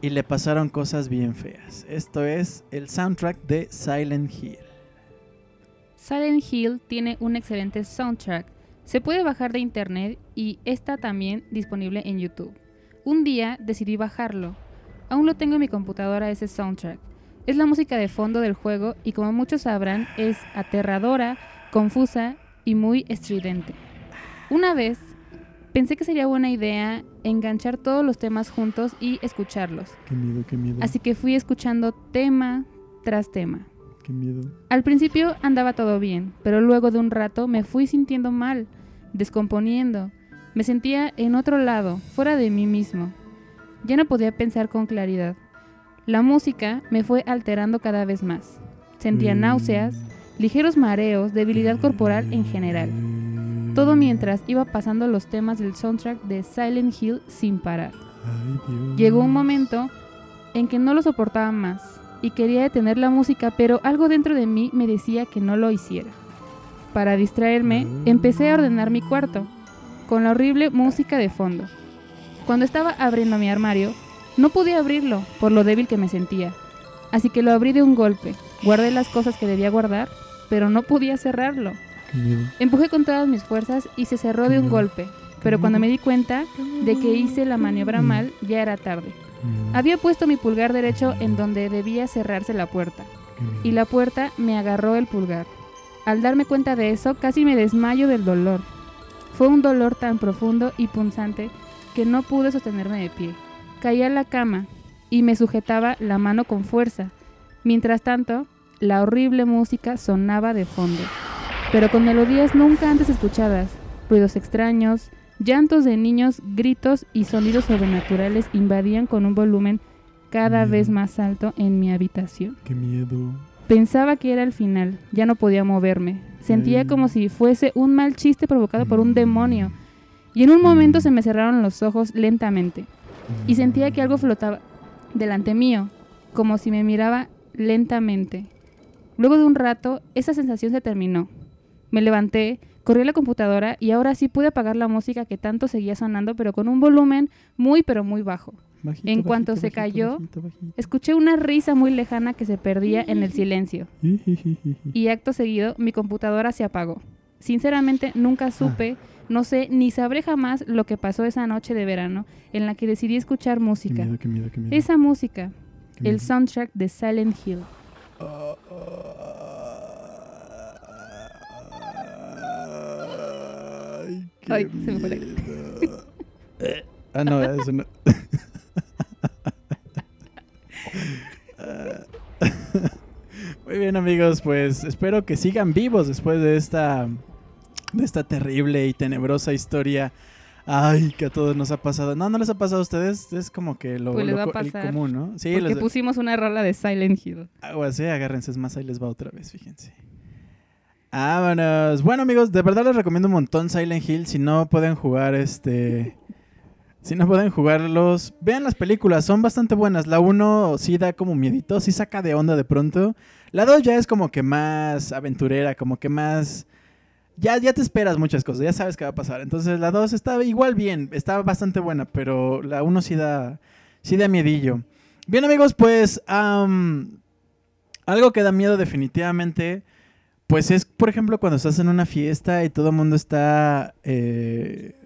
y le pasaron cosas bien feas. Esto es el soundtrack de Silent Hill. Silent Hill tiene un excelente soundtrack. Se puede bajar de internet y está también disponible en YouTube. Un día decidí bajarlo. Aún lo tengo en mi computadora ese soundtrack. Es la música de fondo del juego y como muchos sabrán es aterradora, confusa y muy estridente. Una vez pensé que sería buena idea enganchar todos los temas juntos y escucharlos. Qué miedo, qué miedo. Así que fui escuchando tema tras tema. Qué miedo. Al principio andaba todo bien, pero luego de un rato me fui sintiendo mal, descomponiendo. Me sentía en otro lado, fuera de mí mismo. Ya no podía pensar con claridad. La música me fue alterando cada vez más. Sentía Mm. náuseas, ligeros mareos, debilidad corporal en general. Todo mientras iba pasando los temas del soundtrack de Silent Hill sin parar. Llegó un momento en que no lo soportaba más y quería detener la música, pero algo dentro de mí me decía que no lo hiciera. Para distraerme, empecé a ordenar mi cuarto, con la horrible música de fondo. Cuando estaba abriendo mi armario, no pude abrirlo por lo débil que me sentía, así que lo abrí de un golpe. Guardé las cosas que debía guardar, pero no podía cerrarlo. Empujé con todas mis fuerzas y se cerró de un golpe, pero cuando me di cuenta de que hice la maniobra mal, ya era tarde. Había puesto mi pulgar derecho en donde debía cerrarse la puerta, y la puerta me agarró el pulgar. Al darme cuenta de eso, casi me desmayo del dolor. Fue un dolor tan profundo y punzante que no pude sostenerme de pie. Caí a la cama y me sujetaba la mano con fuerza. Mientras tanto, la horrible música sonaba de fondo, pero con melodías nunca antes escuchadas, ruidos extraños, llantos de niños, gritos y sonidos sobrenaturales invadían con un volumen cada Mm. vez más alto en mi habitación. Qué miedo. Pensaba que era el final, ya no podía moverme. Sentía Mm. como si fuese un mal chiste provocado por un demonio. Y en un momento se me cerraron los ojos lentamente. Y sentía que algo flotaba delante mío, como si me miraba lentamente. Luego de un rato, esa sensación se terminó. Me levanté, corrí a la computadora y ahora sí pude apagar la música que tanto seguía sonando, pero con un volumen muy pero muy bajo. Bajito, En cuanto bajito, se cayó, bajito. Escuché una risa muy lejana que se perdía en el silencio. y acto seguido mi computadora se apagó. Sinceramente nunca supe, no sé ni sabré jamás lo que pasó esa noche de verano en la que decidí escuchar Qué música. miedo, qué miedo, qué miedo. Esa música, Qué el soundtrack de Silent Hill. Ay, qué Ay, se me fue la- ah, no, eso no. Muy bien, amigos, pues espero que sigan vivos después de esta de esta terrible y tenebrosa historia. Ay, que a todos nos ha pasado. No, no les ha pasado a ustedes. Es como que lo, Pues les lo va a co- el pasar, común, ¿no? Sí, Porque les- pusimos una rola de Silent Hill. Aguas, eh, agárrense, es más, ahí les va otra vez, fíjense. Vámonos. Bueno, amigos, de verdad les recomiendo un montón Silent Hill. Si no pueden jugar este. Si no pueden jugarlos, vean las películas, son bastante buenas. La 1 sí da como miedito, sí saca de onda de pronto. La 2 ya es como que más aventurera, como que más. Ya, ya te esperas muchas cosas, ya sabes qué va a pasar. Entonces la 2 está igual bien, está bastante buena, pero la 1 sí da, sí da miedillo. Bien amigos, pues algo que da miedo definitivamente, pues es por ejemplo cuando estás en una fiesta y todo el mundo está eh,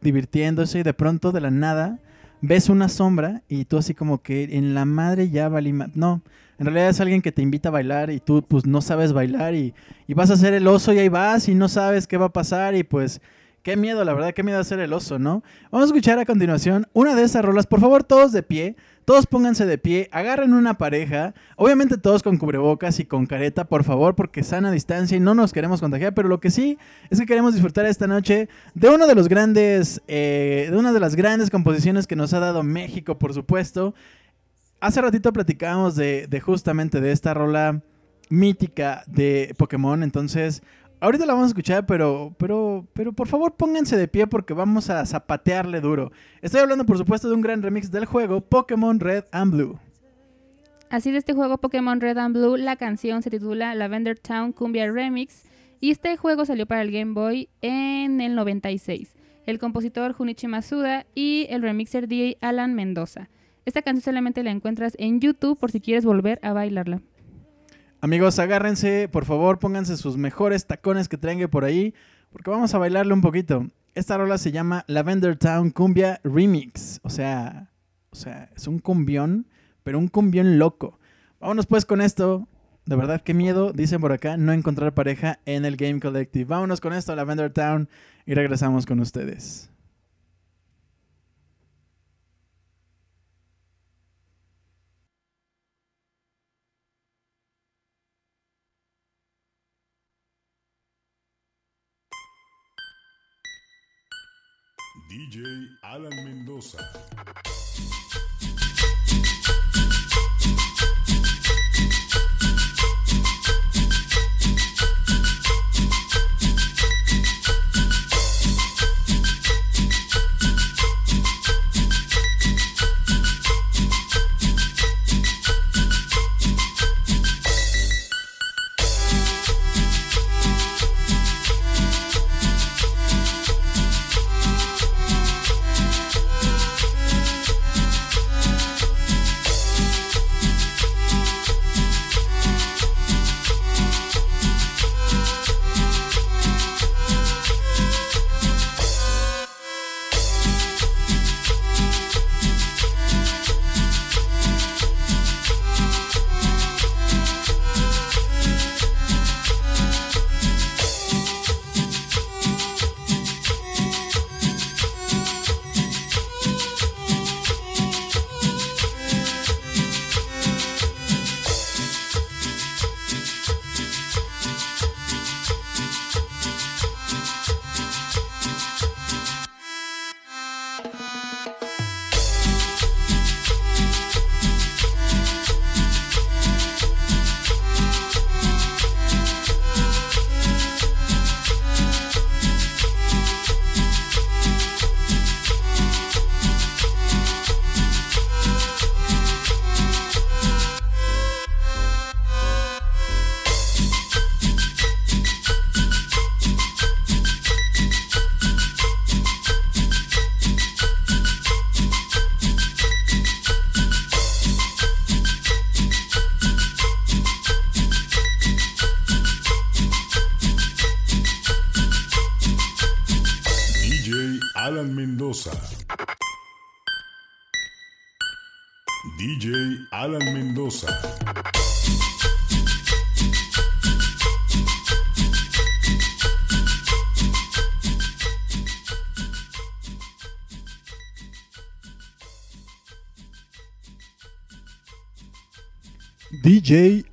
divirtiéndose y de pronto de la nada ves una sombra y tú así como que en la madre ya valí No, en realidad es alguien que te invita a bailar y tú pues no sabes bailar y, y vas a hacer el oso y ahí vas y no sabes qué va a pasar y pues qué miedo, la verdad, qué miedo hacer el oso, ¿no? Vamos a escuchar a continuación una de esas rolas. Por favor, todos de pie, Todos pónganse de pie, agarren una pareja, obviamente todos con cubrebocas y con careta, por favor, porque sana distancia y no nos queremos contagiar, pero lo que sí es que queremos disfrutar esta noche de uno de los grandes, eh, de una de las grandes composiciones que nos ha dado México, por supuesto. Hace ratito platicábamos de, de justamente de esta rola mítica de Pokémon, entonces ahorita la vamos a escuchar, pero, pero, pero por favor pónganse de pie porque vamos a zapatearle duro. Estoy hablando por supuesto de un gran remix del juego Pokémon Red and Blue. Así de este juego Pokémon Red and Blue, la canción se titula Lavender Town Cumbia Remix y este juego salió para el Game Boy en el 96. El compositor Junichi Masuda y el remixer DJ Alan Mendoza. Esta canción solamente la encuentras en YouTube por si quieres volver a bailarla. Amigos, agárrense, por favor, pónganse sus mejores tacones que traigan por ahí, porque vamos a bailarle un poquito. Esta rola se llama Lavender Town Cumbia Remix, o sea, o sea, es un cumbión, pero un cumbión loco. Vámonos pues con esto. De verdad, qué miedo, dicen por acá, no encontrar pareja en el Game Collective. Vámonos con esto, Lavender Town, y regresamos con ustedes. DJ Alan Mendoza.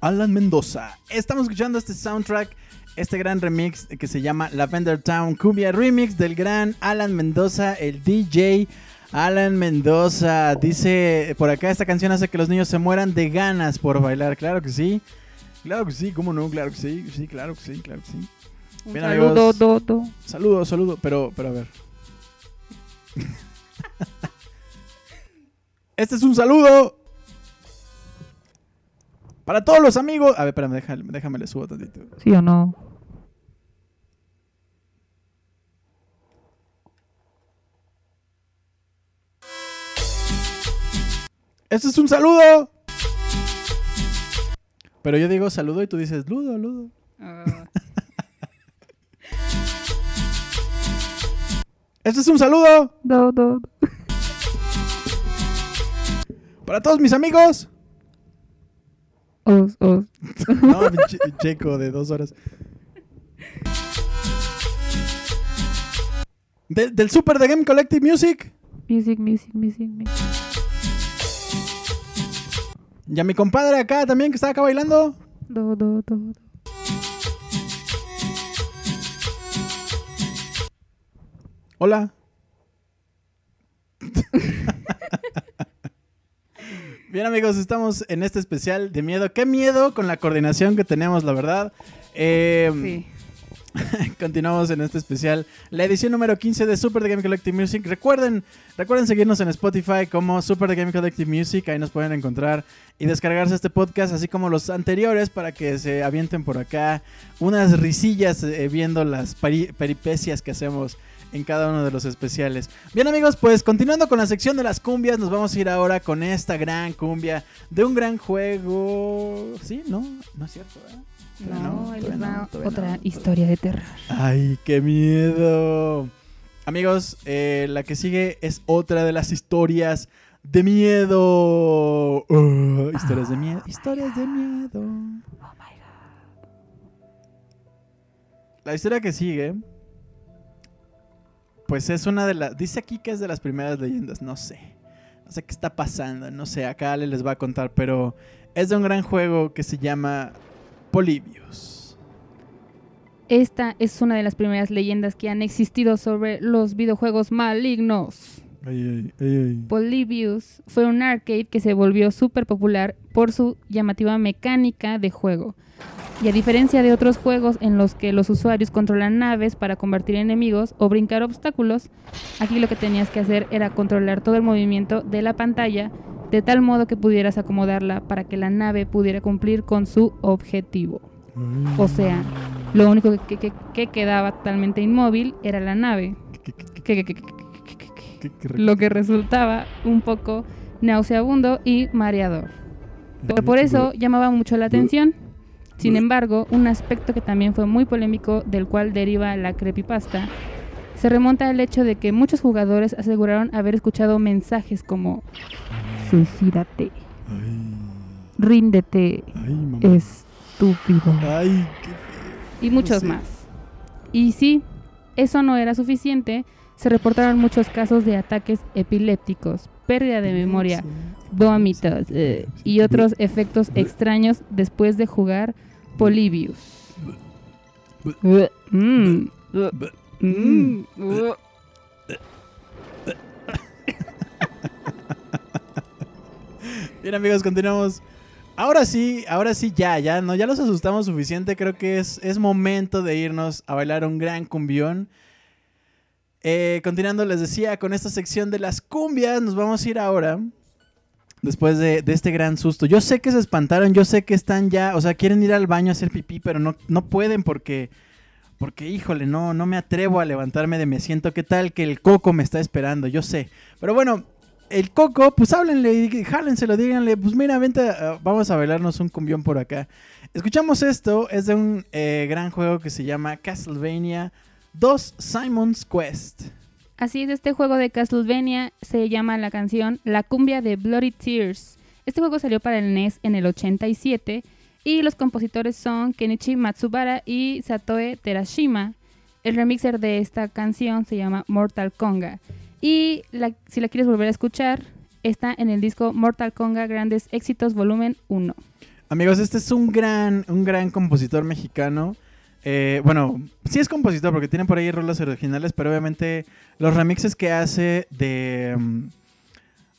Alan Mendoza. Estamos escuchando este soundtrack, este gran remix que se llama Lavender Town Cumbia Remix del gran Alan Mendoza, el DJ Alan Mendoza. Dice por acá, esta canción hace que los niños se mueran de ganas por bailar. Claro que sí. Claro que sí, ¿cómo no? Claro que sí, sí, claro que sí, claro que sí. Un Bien, saludo, amigos. Dodo. Saludo, saludo, pero, pero a ver. este es un saludo para todos los amigos. A ver, espérame, déjame, déjame le subo tantito. ¿Sí o no? Este es un saludo. Pero yo digo saludo y tú dices ludo, ludo. Ah, Este es un saludo Dodo. para todos mis amigos. Os, os. No, pinche checo de dos horas. De- del Super de Game Collective Music. Music, music, music, music. Y a mi compadre acá también que está acá bailando. Do, do, do, do. Hola. Bien amigos, estamos en este especial de miedo. Qué miedo con la coordinación que tenemos, la verdad. Eh, Sí. Continuamos en este especial, la edición número 15 de Super The Game Collective Music. Recuerden, recuerden seguirnos en Spotify como Super The Game Collective Music, ahí nos pueden encontrar y descargarse este podcast, así como los anteriores, para que se avienten por acá unas risillas eh, viendo las peripecias que hacemos en cada uno de los especiales. Bien amigos, pues continuando con la sección de las cumbias, nos vamos a ir ahora con esta gran cumbia de un gran juego. ¿Sí? ¿No? No es cierto, ¿verdad? Todavía No, no, todavía otra no. historia de terror. Ay, qué miedo. Amigos, eh, la que sigue es otra de las historias de miedo. Uh, historias de miedo. Historias de miedo. La historia que sigue, pues es una de las... Dice aquí que es de las primeras leyendas, no sé. No sé qué está pasando, no sé, acá Ale les va a contar, pero es de un gran juego que se llama Polybius. Esta es una de las primeras leyendas que han existido sobre los videojuegos malignos. Ay, ay, ay, ay. Polybius fue un arcade que se volvió súper popular por su llamativa mecánica de juego. Y a diferencia de otros juegos en los que los usuarios controlan naves para convertir enemigos o brincar obstáculos, aquí lo que tenías que hacer era controlar todo el movimiento de la pantalla de tal modo que pudieras acomodarla para que la nave pudiera cumplir con su objetivo. O sea, lo único que, que- que quedaba totalmente inmóvil era la nave. ¿Qué- qué- Que- que- que- que- que- que- que- qué- qué- qué- lo que resultaba un poco nauseabundo y mareador. Pero por eso llamaba mucho la atención. Sin embargo, un aspecto que también fue muy polémico, del cual deriva la creepypasta, se remonta al hecho de que muchos jugadores aseguraron haber escuchado mensajes como Suicídate, Ay, ríndete, ay, estúpido. Ay, qué feo. y muchos Sí. más. Y si eso no era suficiente, se reportaron muchos casos de ataques epilépticos, pérdida de memoria, vómitos eh, y otros efectos extraños después de jugar Polybius. Mm, mm. Bien amigos, continuamos. Ahora sí, ahora sí ya, ya, no, ya los asustamos suficiente. Creo que es, es momento de irnos a bailar un gran cumbión. Eh, continuando, les decía, con esta sección de las cumbias, nos vamos a ir ahora. Después de, este gran susto. Yo sé que se espantaron, yo sé que están ya, o sea, quieren ir al baño a hacer pipí, pero no, no pueden porque, porque, híjole, no, no me atrevo a levantarme de me siento. ¿Qué tal que el coco me está esperando? Yo sé. Pero bueno, el coco, pues háblenle jálenselo, díganle, pues mira, vente, ah, vamos a bailarnos un cumbión por acá. Escuchamos esto, es de un eh, gran juego que se llama Castlevania 2 Simon's Quest. Así es, este juego de Castlevania se llama la canción La cumbia de Bloody Tears. Este juego salió para el NES en el 87 y los compositores son Kenichi Matsubara y Satoe Terashima. El remixer de esta canción se llama Mortal Konga. Y si la quieres volver a escuchar, está en el disco Mortal Konga Grandes Éxitos Volumen 1. Amigos, este es un gran, un gran compositor mexicano. Eh, bueno, sí es compositor porque tiene por ahí rolas originales, pero obviamente los remixes que hace de, mm,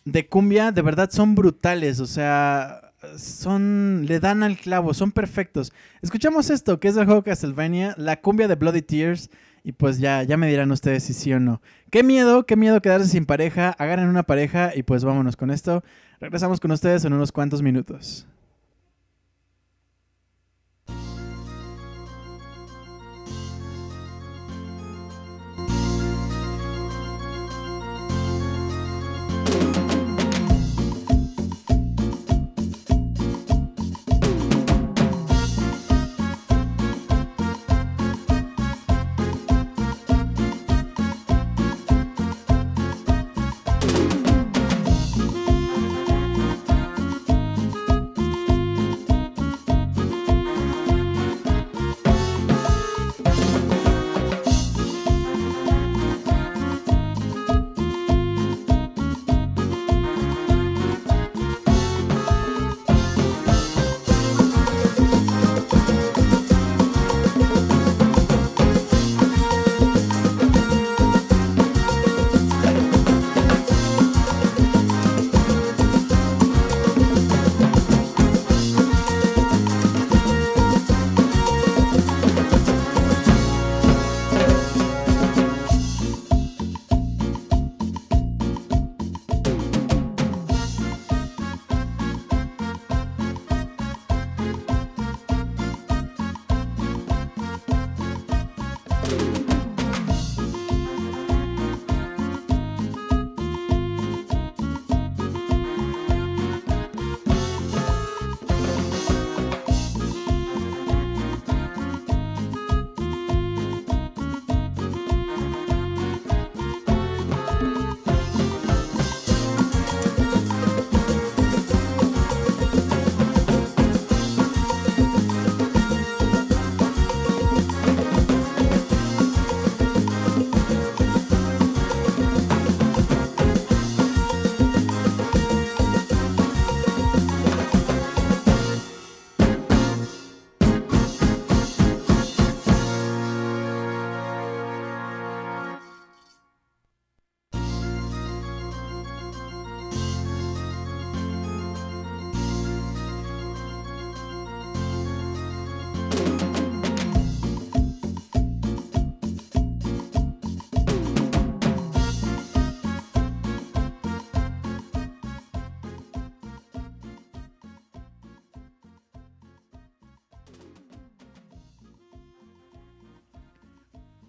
de cumbia de verdad son brutales. O sea, son. le dan al clavo, son perfectos. Escuchamos esto, que es del juego Castlevania, la cumbia de Bloody Tears. Y pues ya, ya me dirán ustedes si sí o no. Qué miedo, qué miedo quedarse sin pareja. Agarren una pareja y pues vámonos con esto. Regresamos con ustedes en unos cuantos minutos.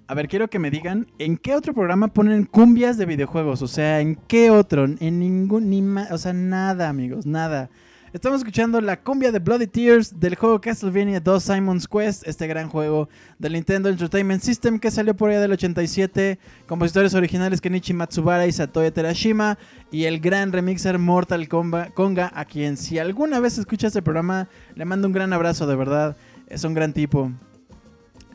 A ver, quiero que me digan en qué otro programa ponen cumbias de videojuegos. O sea, en qué otro. En ningún. Ni ma- o sea, nada, amigos, nada. Estamos escuchando la cumbia de Bloody Tears del juego Castlevania 2 Simon's Quest, este gran juego del Nintendo Entertainment System que salió por allá del 87. Compositores originales Kenichi Matsubara y Satoya Terashima. Y el gran remixer Mortal Konga, a quien si alguna vez escucha este programa, le mando un gran abrazo, de verdad. Es un gran tipo.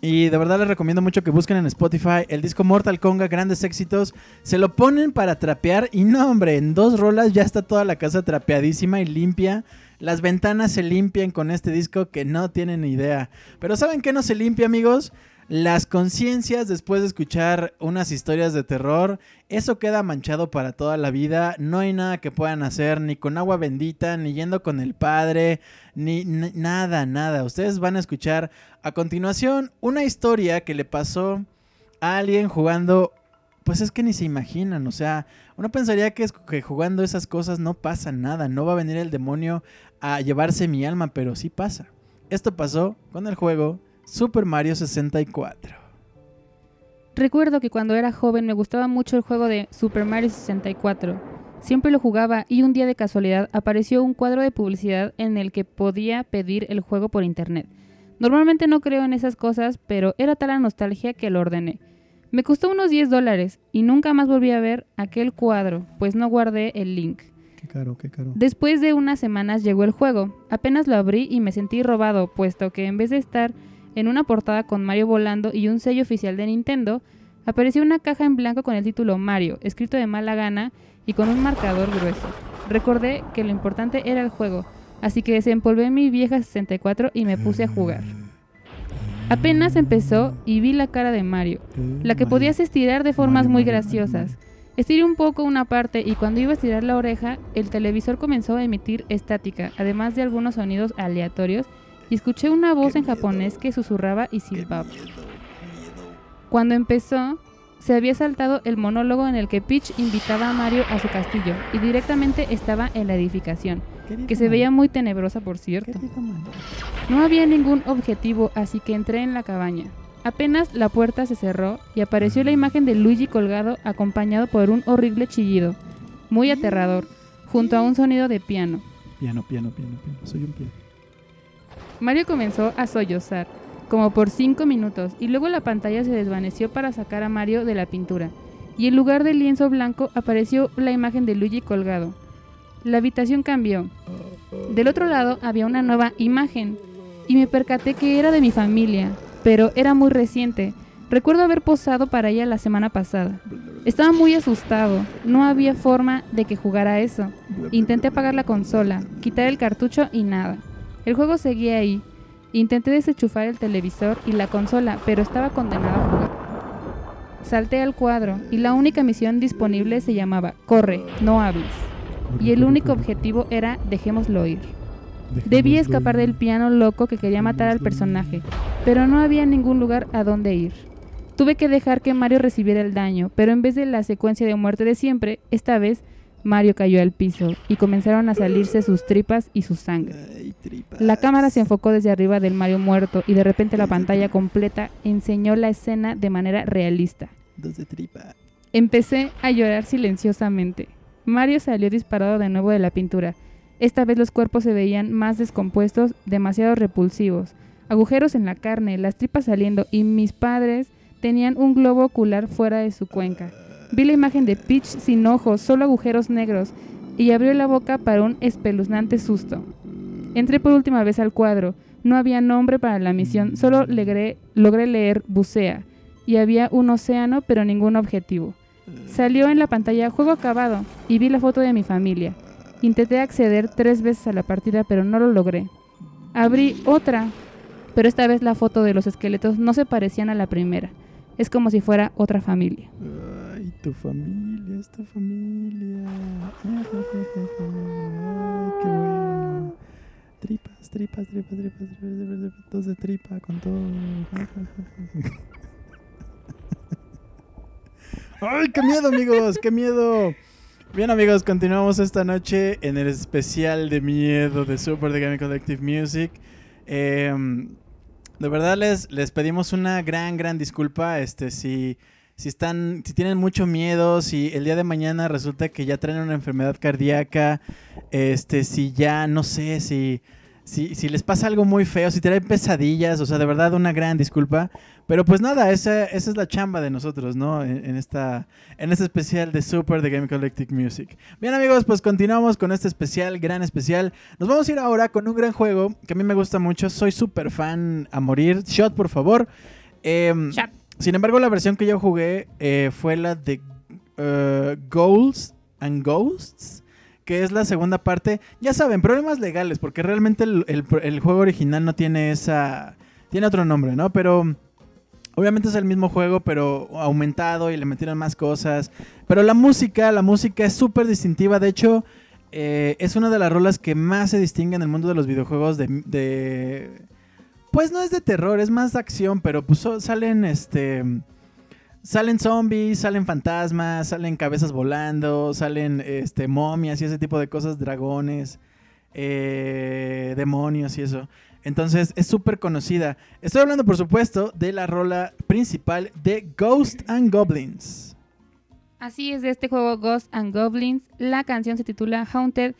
Y de verdad les recomiendo mucho que busquen en Spotify el disco Mortal Konga, grandes éxitos. Se lo ponen para trapear y no, hombre, en dos rolas ya está toda la casa trapeadísima y limpia. Las ventanas se limpian con este disco que no tienen idea. Pero ¿saben qué no se limpia, amigos? Las conciencias después de escuchar unas historias de terror, eso queda manchado para toda la vida. No hay nada que puedan hacer, ni con agua bendita, ni yendo con el padre, ni, nada, nada. Ustedes van a escuchar a continuación una historia que le pasó a alguien jugando. Pues es que ni se imaginan, o sea, uno pensaría que, que jugando esas cosas no pasa nada, no va a venir el demonio a llevarse mi alma, pero sí pasa. Esto pasó con el juego Super Mario 64. Recuerdo que cuando era joven me gustaba mucho el juego de Super Mario 64. Siempre lo jugaba y un día de casualidad apareció un cuadro de publicidad en el que podía pedir el juego por internet. Normalmente no creo en esas cosas, pero era tal la nostalgia que lo ordené. Me costó unos 10 dólares y nunca más volví a ver aquel cuadro, pues no guardé el link. Qué caro, qué caro. Después de unas semanas llegó el juego. Apenas lo abrí y me sentí robado, puesto que en vez de estar en una portada con Mario volando y un sello oficial de Nintendo, apareció una caja en blanco con el título Mario, escrito de mala gana y con un marcador grueso. Recordé que lo importante era el juego, así que desempolvé mi vieja 64 y me puse a jugar. Apenas empezó y vi la cara de Mario, la que podías estirar de formas muy graciosas. Estiré un poco una parte y cuando iba a estirar la oreja, el televisor comenzó a emitir estática, además de algunos sonidos aleatorios, y escuché una voz en japonés que susurraba y silbaba. Cuando empezó, se había saltado el monólogo en el que Peach invitaba a Mario a su castillo y directamente estaba en la edificación, que se veía muy tenebrosa por cierto. No había ningún objetivo, así que entré en la cabaña. Apenas la puerta se cerró y apareció la imagen de Luigi colgado acompañado por un horrible chillido, muy aterrador, junto a un sonido de piano. Piano, piano, piano, piano. Soy un piano. Mario comenzó a sollozar, como por cinco minutos, y luego la pantalla se desvaneció para sacar a Mario de la pintura, y en lugar del lienzo blanco apareció la imagen de Luigi colgado. La habitación cambió. Del otro lado había una nueva imagen, y me percaté que era de mi familia, pero era muy reciente. Recuerdo haber posado para ella la semana pasada. Estaba muy asustado, no había forma de que jugara eso. Intenté apagar la consola, quitar el cartucho y nada. El juego seguía ahí. Intenté desenchufar el televisor y la consola, pero estaba condenado a jugar. Salté al cuadro y la única misión disponible se llamaba Corre, no hables. Y el único objetivo era dejémoslo ir. Debí escapar del piano loco que quería matar al personaje, pero no había ningún lugar a donde ir. Tuve que dejar que Mario recibiera el daño, pero en vez de la secuencia de muerte de siempre, esta vez Mario cayó al piso y comenzaron a salirse sus tripas y su sangre. La cámara se enfocó desde arriba del Mario muerto y de repente la pantalla completa enseñó la escena de manera realista. Dos de tripa. Empecé a llorar silenciosamente. Mario salió disparado de nuevo de la pintura. Esta vez los cuerpos se veían más descompuestos, demasiado repulsivos. Agujeros en la carne, las tripas saliendo y mis padres tenían un globo ocular fuera de su cuenca. Vi la imagen de Peach sin ojos, solo agujeros negros, y abrió la boca para un espeluznante susto. Entré por última vez al cuadro. No había nombre para la misión, solo logré, logré leer bucea, y había un océano pero ningún objetivo. Salió en la pantalla juego acabado y vi la foto de mi familia. Intenté acceder tres veces a la partida pero no lo logré. Abrí otra, pero esta vez la foto de los esqueletos no se parecían a la primera. Es como si fuera otra familia. Tu familia, es tu familia. Ay, qué bueno. Tripas, tripas, tripas, tripas, tripas, tripas, dos de tripa con todo. ¡Ay, qué miedo, amigos! ¡Qué miedo! Bien, amigos, continuamos esta noche en el especial de miedo de Super The Game Collective Music. Eh, De verdad les, les pedimos una gran, gran disculpa. Este, si, si están, si tienen mucho miedo, si el día de mañana resulta que ya traen una enfermedad cardíaca, este, si ya, no sé, si, si, si les pasa algo muy feo, si traen pesadillas, o sea, de verdad una gran disculpa. Pero pues nada, esa, esa es la chamba de nosotros, ¿no? En, esta, en este especial de Super de Game Collective Music. Bien amigos, pues continuamos con este especial, gran especial. Nos vamos a ir ahora con un gran juego que a mí me gusta mucho. Soy súper fan a morir. Shot, por favor. Em, Shot. Sin embargo, la versión que yo jugué eh, fue la de eh, Goals and Ghosts, que es la segunda parte. Ya saben, problemas legales, porque realmente el, juego original no tiene esa... Tiene otro nombre, ¿no? Pero... Obviamente es el mismo juego, pero aumentado y le metieron más cosas. Pero la música, la música es súper distintiva. De hecho, eh, es una de las rolas que más se distingue en el mundo de los videojuegos de, de- Pues no es de terror, es más de acción, pero pues salen este... Salen zombies, salen fantasmas, salen cabezas volando, salen este, momias y ese tipo de cosas, dragones, eh, demonios y eso. Entonces es súper conocida. Estoy hablando, por supuesto, de la rola principal de Ghost and Goblins. Así es de este juego Ghosts and Goblins. La canción se titula Haunted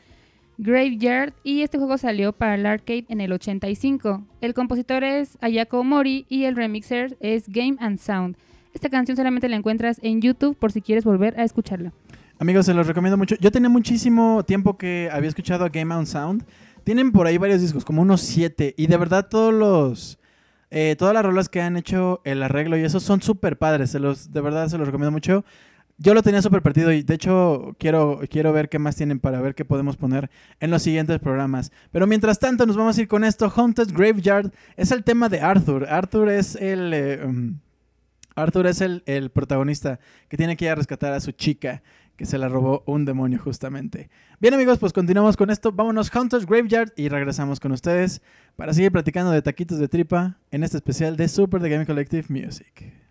Graveyard y este juego salió para el arcade en el 85. El compositor es Ayako Mori y el remixer es Game and Sound. Esta canción solamente la encuentras en YouTube por si quieres volver a escucharla. Amigos, se los recomiendo mucho. Yo tenía muchísimo tiempo que había escuchado a Game on Sound. Tienen por ahí varios discos, como unos siete. Y de verdad todos los... eh, todas las rolas que han hecho el arreglo y eso son súper padres. Se los, de verdad se los recomiendo mucho. Yo lo tenía súper perdido y de hecho quiero, quiero ver qué más tienen para ver qué podemos poner en los siguientes programas. Pero mientras tanto nos vamos a ir con esto. Haunted Graveyard es el tema de Arthur. Arthur es el... eh, um, Arthur es el, el protagonista que tiene que ir a rescatar a su chica que se la robó un demonio justamente. Bien amigos, pues continuamos con esto. Vámonos Hunters Graveyard y regresamos con ustedes para seguir platicando de taquitos de tripa en este especial de Super The Game Collective Music.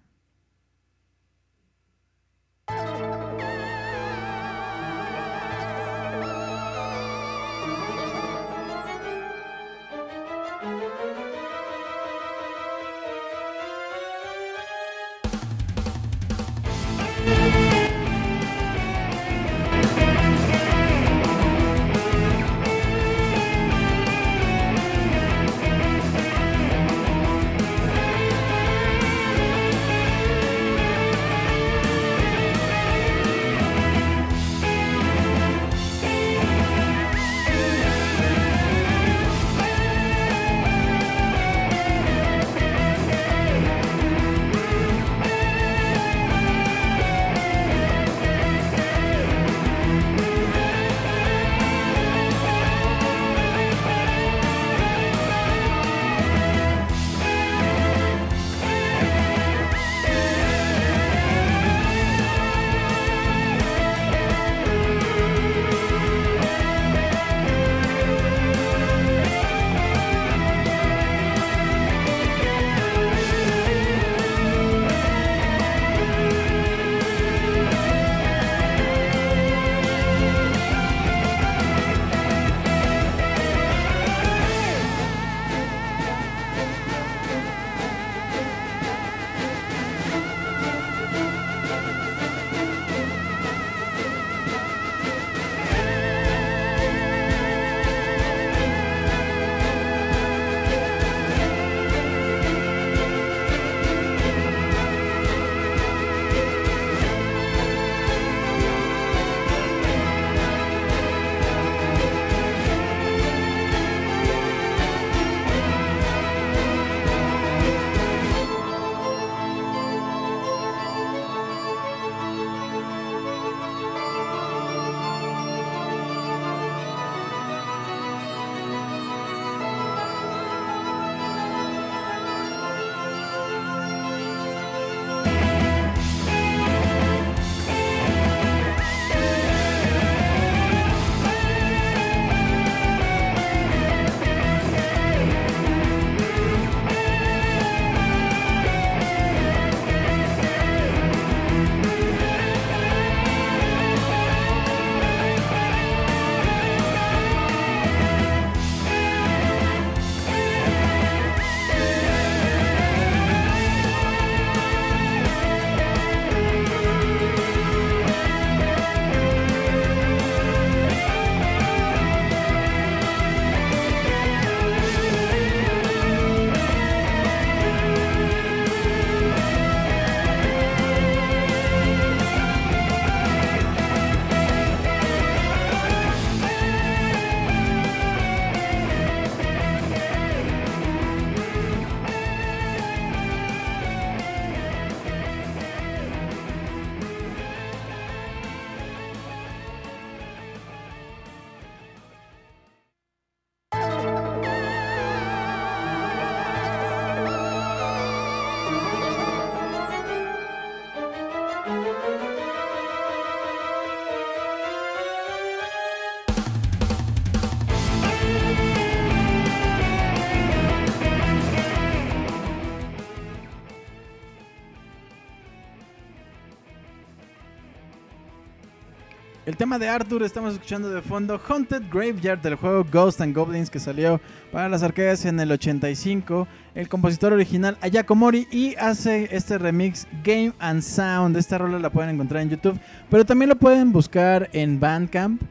Tema de Arthur, estamos escuchando de fondo Haunted Graveyard del juego Ghost and Goblins que salió para las arcades en el 85. El compositor original Ayako Mori y hace este remix Game and Sound. Esta rola la pueden encontrar en YouTube, pero también lo pueden buscar en Bandcamp.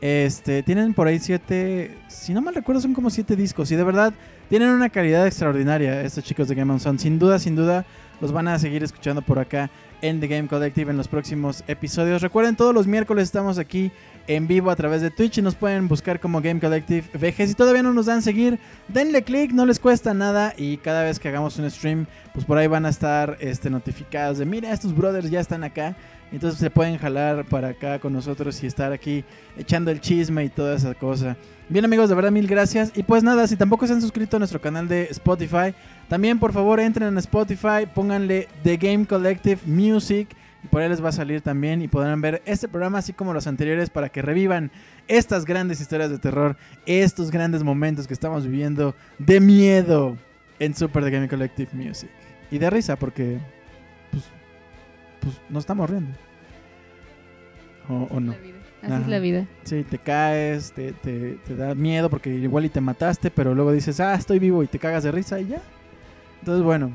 Este, tienen por ahí siete, si no mal recuerdo son como siete discos y de verdad tienen una calidad extraordinaria estos chicos de Game and Sound. Sin duda, sin duda, los van a seguir escuchando por acá en The Game Collective en los próximos episodios. Recuerden, todos los miércoles estamos aquí en vivo a través de Twitch y nos pueden buscar como Game Collective VG. Si todavía no nos dan seguir, denle click, no les cuesta nada y cada vez que hagamos un stream, pues por ahí van a estar este, notificados de, mira, estos brothers ya están acá. Entonces se pueden jalar para acá con nosotros y estar aquí echando el chisme y toda esa cosa. Bien amigos, de verdad mil gracias. Y pues nada, si tampoco se han suscrito a nuestro canal de Spotify, también por favor entren en Spotify, pónganle The Game Collective Music. Y por ahí les va a salir también y podrán ver este programa así como los anteriores para que revivan estas grandes historias de terror, estos grandes momentos que estamos viviendo de miedo en Super The Game Collective Music. Y de risa porque pues, pues nos estamos riendo. O, o no. Así Ajá. es la vida. Sí, te caes, te, te- te da miedo porque igual y te mataste, pero luego dices, ah, estoy vivo y te cagas de risa y ya. Entonces, bueno,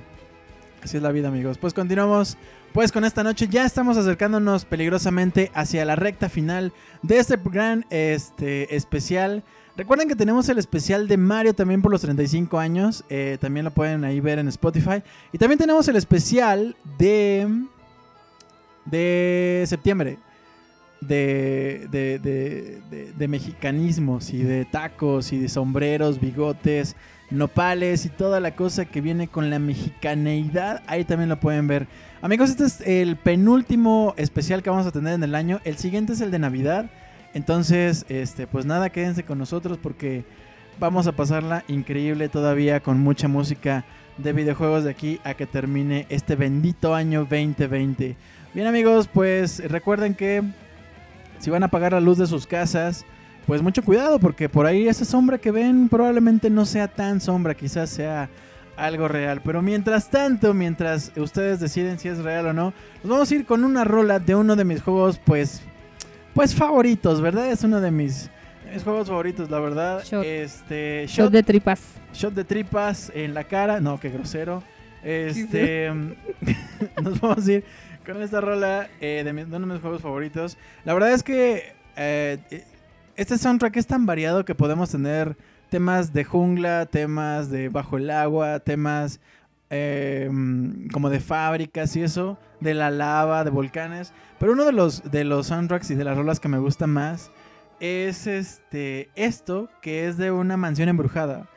así es la vida, amigos. Pues continuamos, pues con esta noche ya estamos acercándonos peligrosamente hacia la recta final de este gran este, especial. Recuerden que tenemos el especial de Mario también por los 35 años, eh, también lo pueden ahí ver en Spotify. Y también tenemos el especial de, de septiembre de, de, de- de- mexicanismos y de tacos y de sombreros, bigotes, nopales y toda la cosa que viene con la mexicaneidad. Ahí también lo pueden ver. Amigos, este es el penúltimo especial que vamos a tener en el año. El siguiente es el de Navidad. Entonces, este, pues nada, quédense con nosotros porque vamos a pasarla increíble todavía con mucha música de videojuegos de aquí a que termine este bendito año 2020. Bien amigos, pues recuerden que si van a apagar la luz de sus casas, pues mucho cuidado porque por ahí esa sombra que ven probablemente no sea tan sombra, quizás sea algo real. Pero mientras tanto, mientras ustedes deciden si es real o no, nos vamos a ir con una rola de uno de mis juegos, pues, pues favoritos, ¿verdad? Es uno de mis, de mis juegos favoritos, la verdad. Shot. Este, Shot de tripas. Shot de tripas en la cara. No, qué grosero. Este. nos vamos a ir con esta rola eh, de, uno de mis juegos favoritos. La verdad es que eh, este soundtrack es tan variado que podemos tener temas de jungla, temas de bajo el agua, temas eh, como de fábricas y eso, de la lava, de volcanes. Pero uno de los, de los soundtracks y de las rolas que me gusta más es este esto, que es de una mansión embrujada.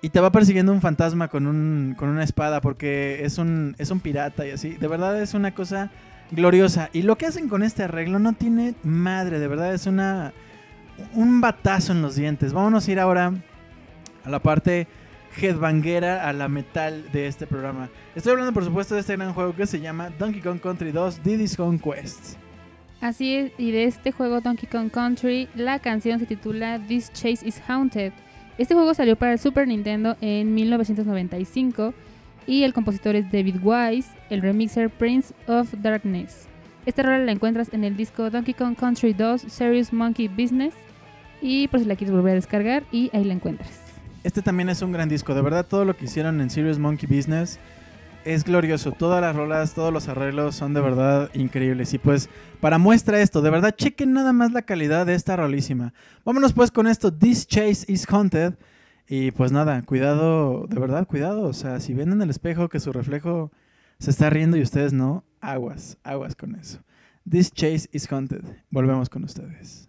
Y te va persiguiendo un fantasma con, un, con una espada porque es un, es un pirata y así. De verdad es una cosa gloriosa. Y lo que hacen con este arreglo no tiene madre. De verdad es una un batazo en los dientes. Vámonos a ir ahora a la parte headbanguera, a la metal de este programa. Estoy hablando por supuesto de este gran juego que se llama Donkey Kong Country 2 Diddy's Kong. Así es, y de este juego Donkey Kong Country, la canción se titula This Chase is Haunted. Este juego salió para el Super Nintendo en 1995 y el compositor es David Wise, el remixer Prince of Darkness. Esta rola la encuentras en el disco Donkey Kong Country 2 Serious Monkey Business y por si la quieres volver a descargar y ahí la encuentras. Este también es un gran disco. De verdad, todo lo que hicieron en Serious Monkey Business es glorioso. Todas las rolas, todos los arreglos son de verdad increíbles. Y pues, para muestra esto, de verdad, chequen nada más la calidad de esta rolísima. Vámonos pues con esto. This Chase is Haunted. Y pues nada, cuidado, de verdad, cuidado. O sea, si ven en el espejo que su reflejo se está riendo y ustedes no, aguas, aguas con eso. This Chase is Haunted. Volvemos con ustedes.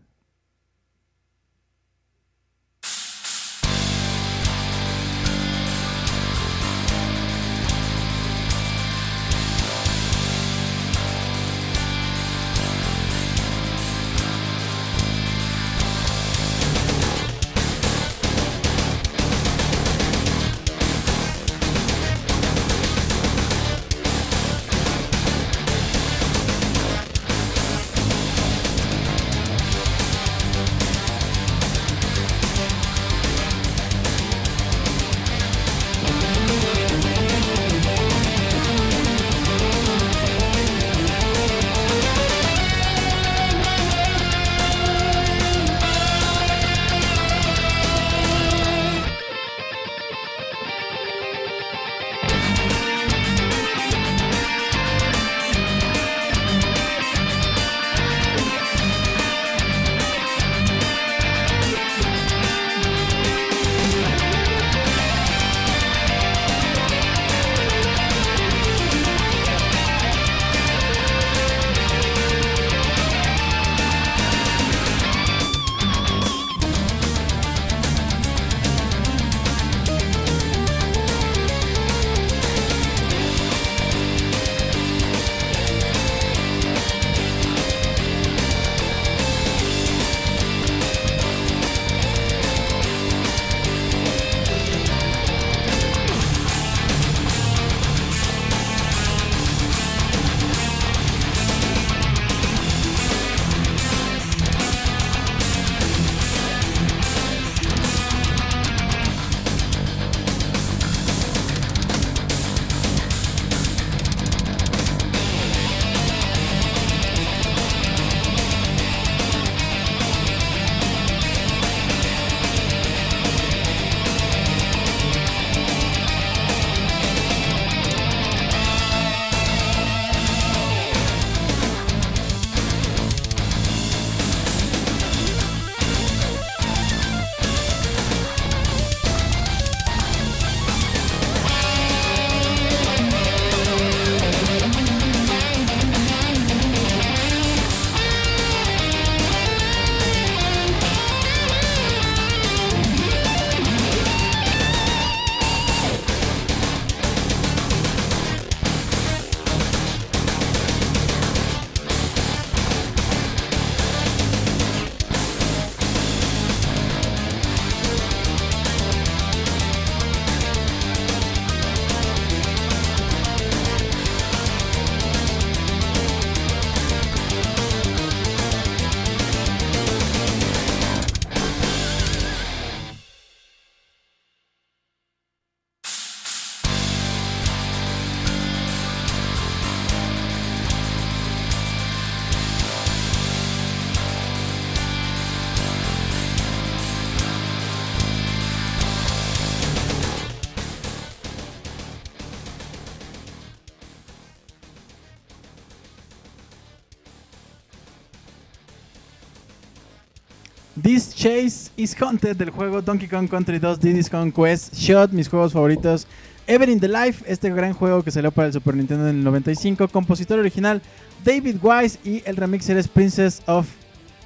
Is Haunted del juego Donkey Kong Country 2 Diddy's Kong Quest Shot, mis juegos favoritos. Ever in the Life, este gran juego que salió para el Super Nintendo en el 95. Compositor original David Wise y el remixer es Princess of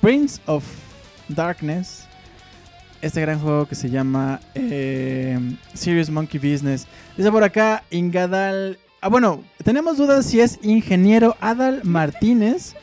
Prince of Darkness. Este gran juego que se llama eh, Serious Monkey Business. Dice por acá Ingadal. Ah, bueno, tenemos dudas si es ingeniero Adal Martínez.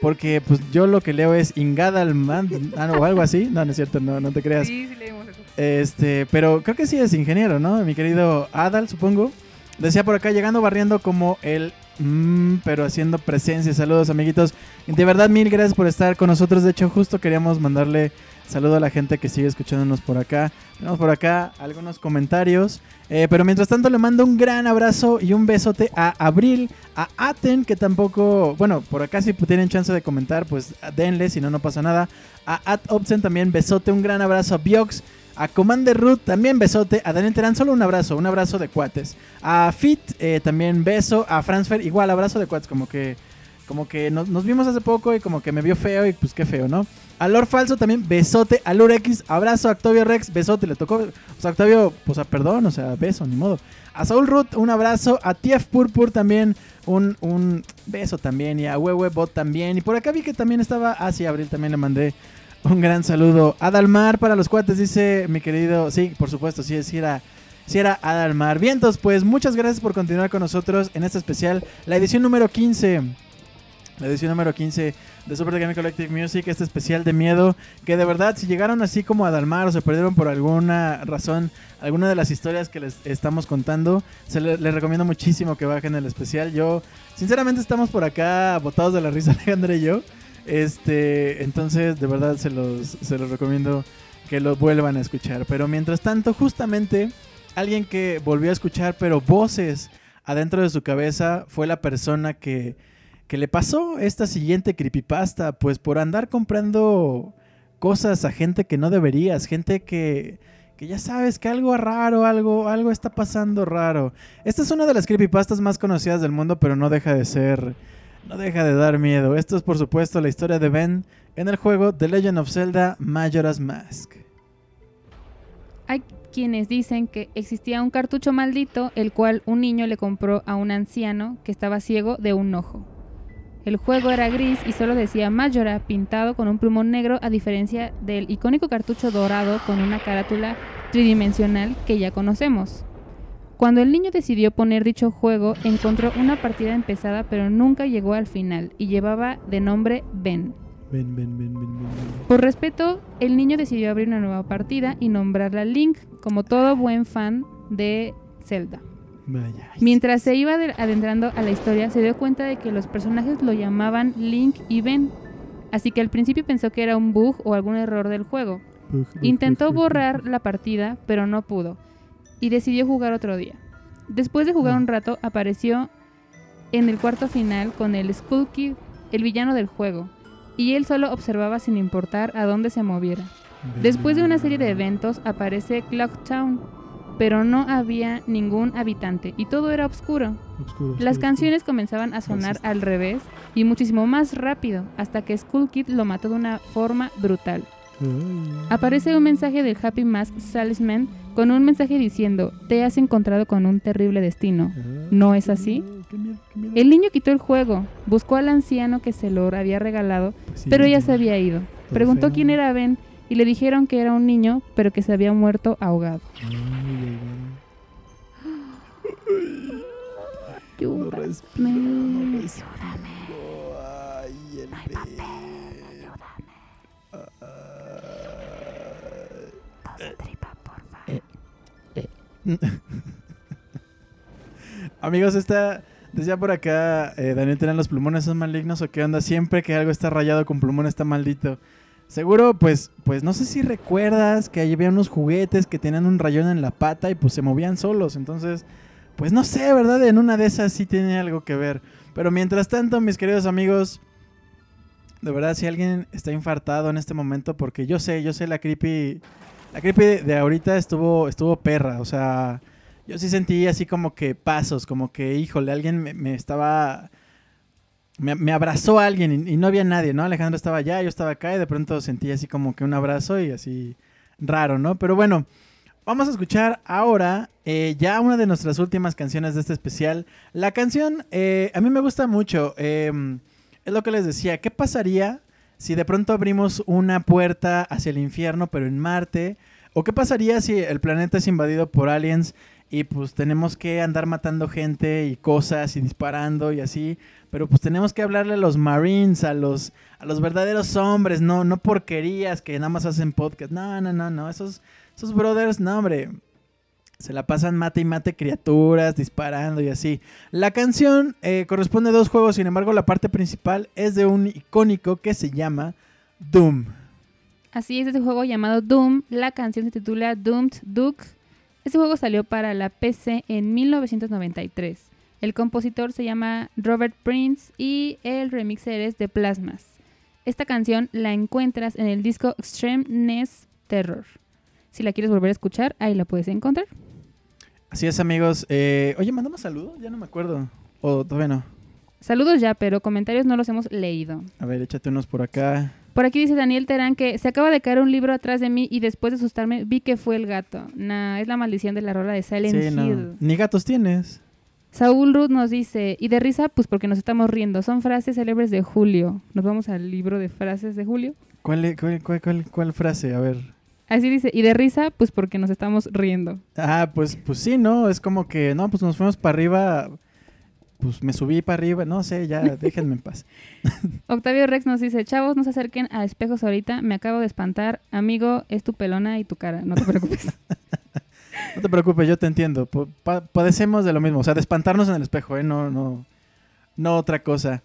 Porque pues yo lo que leo es Ingadal Man, ah, no, o algo así. No, no es cierto, no, no te creas. Sí, sí leímos eso. Este, pero creo que sí es ingeniero, ¿no? Mi querido Adal, supongo. Decía por acá, llegando barriendo como el... mm, pero haciendo presencia. Saludos, amiguitos. De verdad, mil gracias por estar con nosotros. De hecho, justo queríamos mandarle saludo a la gente que sigue escuchándonos por acá. Tenemos por acá algunos comentarios. Eh, pero mientras tanto, le mando un gran abrazo y un besote a Abril, a Aten, que tampoco... Bueno, por acá si tienen chance de comentar, pues denle, si no, no pasa nada. A At Opsen también besote, un gran abrazo a Biox. A Commander Root también besote. A Daniel Terán solo un abrazo, un abrazo de cuates. A Fit eh, también beso. A Transfer igual abrazo de cuates. Como que, como que nos, vimos hace poco y como que me vio feo y pues qué feo, ¿no? A Lord Falso también besote. A Lur X abrazo. A Octavio Rex besote. Le tocó. O sea, Octavio, pues a perdón, o sea, beso, ni modo. A Saul Root un abrazo. A TF Purpur también un, un beso también. Y a Bot también. Y por acá vi que también estaba. Ah, sí, Abril también le mandé un gran saludo. Adalmar para los cuates, dice mi querido. Sí, por supuesto, sí, sí era, sí era Adalmar. Vientos, pues muchas gracias por continuar con nosotros en este especial, la edición número 15. La edición número 15 de Super Game Collective Music, este especial de miedo. Que de verdad, si llegaron así como a Dalmar o se perdieron por alguna razón alguna de las historias que les estamos contando, se le- les recomiendo muchísimo que bajen el especial. Yo, sinceramente, estamos por acá botados de la risa, Alejandra y yo. Este, entonces, de verdad, se los, se los recomiendo que lo vuelvan a escuchar. Pero mientras tanto, justamente, alguien que volvió a escuchar, pero voces adentro de su cabeza, fue la persona que, que le pasó esta siguiente creepypasta, pues por andar comprando cosas a gente que no deberías, gente que, que ya sabes que algo raro, algo, algo está pasando raro. Esta es una de las creepypastas más conocidas del mundo, pero no deja de ser, no deja de dar miedo. Esto es por supuesto la historia de Ben en el juego The Legend of Zelda Majora's Mask. Hay quienes dicen que existía un cartucho maldito, el cual un niño le compró a un anciano que estaba ciego de un ojo. El juego era gris y solo decía Majora pintado con un plumón negro a diferencia del icónico cartucho dorado con una carátula tridimensional que ya conocemos. Cuando el niño decidió poner dicho juego, encontró una partida empezada pero nunca llegó al final y llevaba de nombre Ben. Ben, ben, ben, ben, ben, ben. Por respeto, el niño decidió abrir una nueva partida y nombrarla Link, como todo buen fan de Zelda. Vaya. Mientras se iba ade- adentrando a la historia, se dio cuenta de que los personajes lo llamaban Link y Ben, así que al principio pensó que era un bug o algún error del juego. Intentó borrar la partida, pero no pudo, y decidió jugar otro día. Después de jugar un rato, apareció en el cuarto final con el Skull Kid, el villano del juego, y él solo observaba sin importar a dónde se moviera. Después de una serie de eventos aparece Clock Town, pero no había ningún habitante y todo era oscuro. Las canciones comenzaban a sonar al revés y muchísimo más rápido hasta que Skull Kid lo mató de una forma brutal. Aparece un mensaje del Happy Mask Salesman con un mensaje diciendo, te has encontrado con un terrible destino. ¿No es así? El niño quitó el juego, buscó al anciano que se lo había regalado, pero ya se había ido. Preguntó feo. quién era Ben y le dijeron que era un niño, pero que se había muerto ahogado. No Ayúdame. respiro, no respiro. Ay, el Amigos, esta decía por acá, eh, Daniel, ¿tienen los plumones son malignos o qué onda? Siempre que algo está rayado con plumón está maldito. Seguro, pues, pues no sé si recuerdas que había unos juguetes que tenían un rayón en la pata y pues se movían solos. Entonces, pues no sé, ¿verdad? En una de esas sí tiene algo que ver. Pero mientras tanto, mis queridos amigos, de verdad, si alguien está infartado en este momento, porque yo sé, yo sé la creepy, la creepy de, ahorita estuvo, estuvo perra, o sea, yo sí sentí así como que pasos, como que, híjole, alguien me estaba, me, abrazó alguien y, no había nadie, ¿no? Alejandro estaba allá, yo estaba acá y de pronto sentí así como que un abrazo y así raro, ¿no? Pero bueno, vamos a escuchar ahora eh, ya una de nuestras últimas canciones de este especial. La canción eh, a mí me gusta mucho. eh, es lo que les decía. ¿Qué pasaría si de pronto abrimos una puerta hacia el infierno, pero en Marte? ¿O qué pasaría si el planeta es invadido por aliens y pues tenemos que andar matando gente y cosas y disparando y así? Pero pues tenemos que hablarle a los Marines, a los, a los verdaderos hombres, no, no porquerías que nada más hacen podcast. No, no, no, no. Esos, esos brothers, no, hombre. Se la pasan mate y mate criaturas, disparando y así. La canción eh, corresponde a dos juegos, sin embargo, la parte principal es de un icónico que se llama Doom. Así es, este juego llamado Doom. La canción se titula Doomed Duke. Este juego salió para la PC en 1993. El compositor se llama Robert Prince y el remixer es de Plasmas. Esta canción la encuentras en el disco Extreme Terror. Si la quieres volver a escuchar, ahí la puedes encontrar. Así es, amigos. Eh, oye, mandamos saludos, ya no me acuerdo. O todavía no. Saludos ya, pero comentarios no los hemos leído. A ver, échate unos por acá. Por aquí dice Daniel Terán que se acaba de caer un libro atrás de mí y después de asustarme vi que fue el gato. Nah, es la maldición de la rola de Silent Sí, no. Hill. Ni gatos tienes. Saúl Ruth nos dice, y de risa, pues porque nos estamos riendo. Son frases célebres de Julio. Nos vamos al libro de frases de Julio. ¿Cuál, cuál, cuál, cuál- cuál frase? A ver. Así dice, y de risa, pues porque nos estamos riendo. Ah, pues, pues sí, ¿no? Es como que, no, pues nos fuimos para arriba. Pues me subí para arriba. No sé, ya, déjenme en paz. Octavio Rex nos dice, chavos, no se acerquen a espejos ahorita. Me acabo de espantar. Amigo, es tu pelona y tu cara. No te preocupes. No te preocupes, yo te entiendo. Pa- padecemos de lo mismo. O sea, de espantarnos en el espejo, ¿eh? No, no, no otra cosa.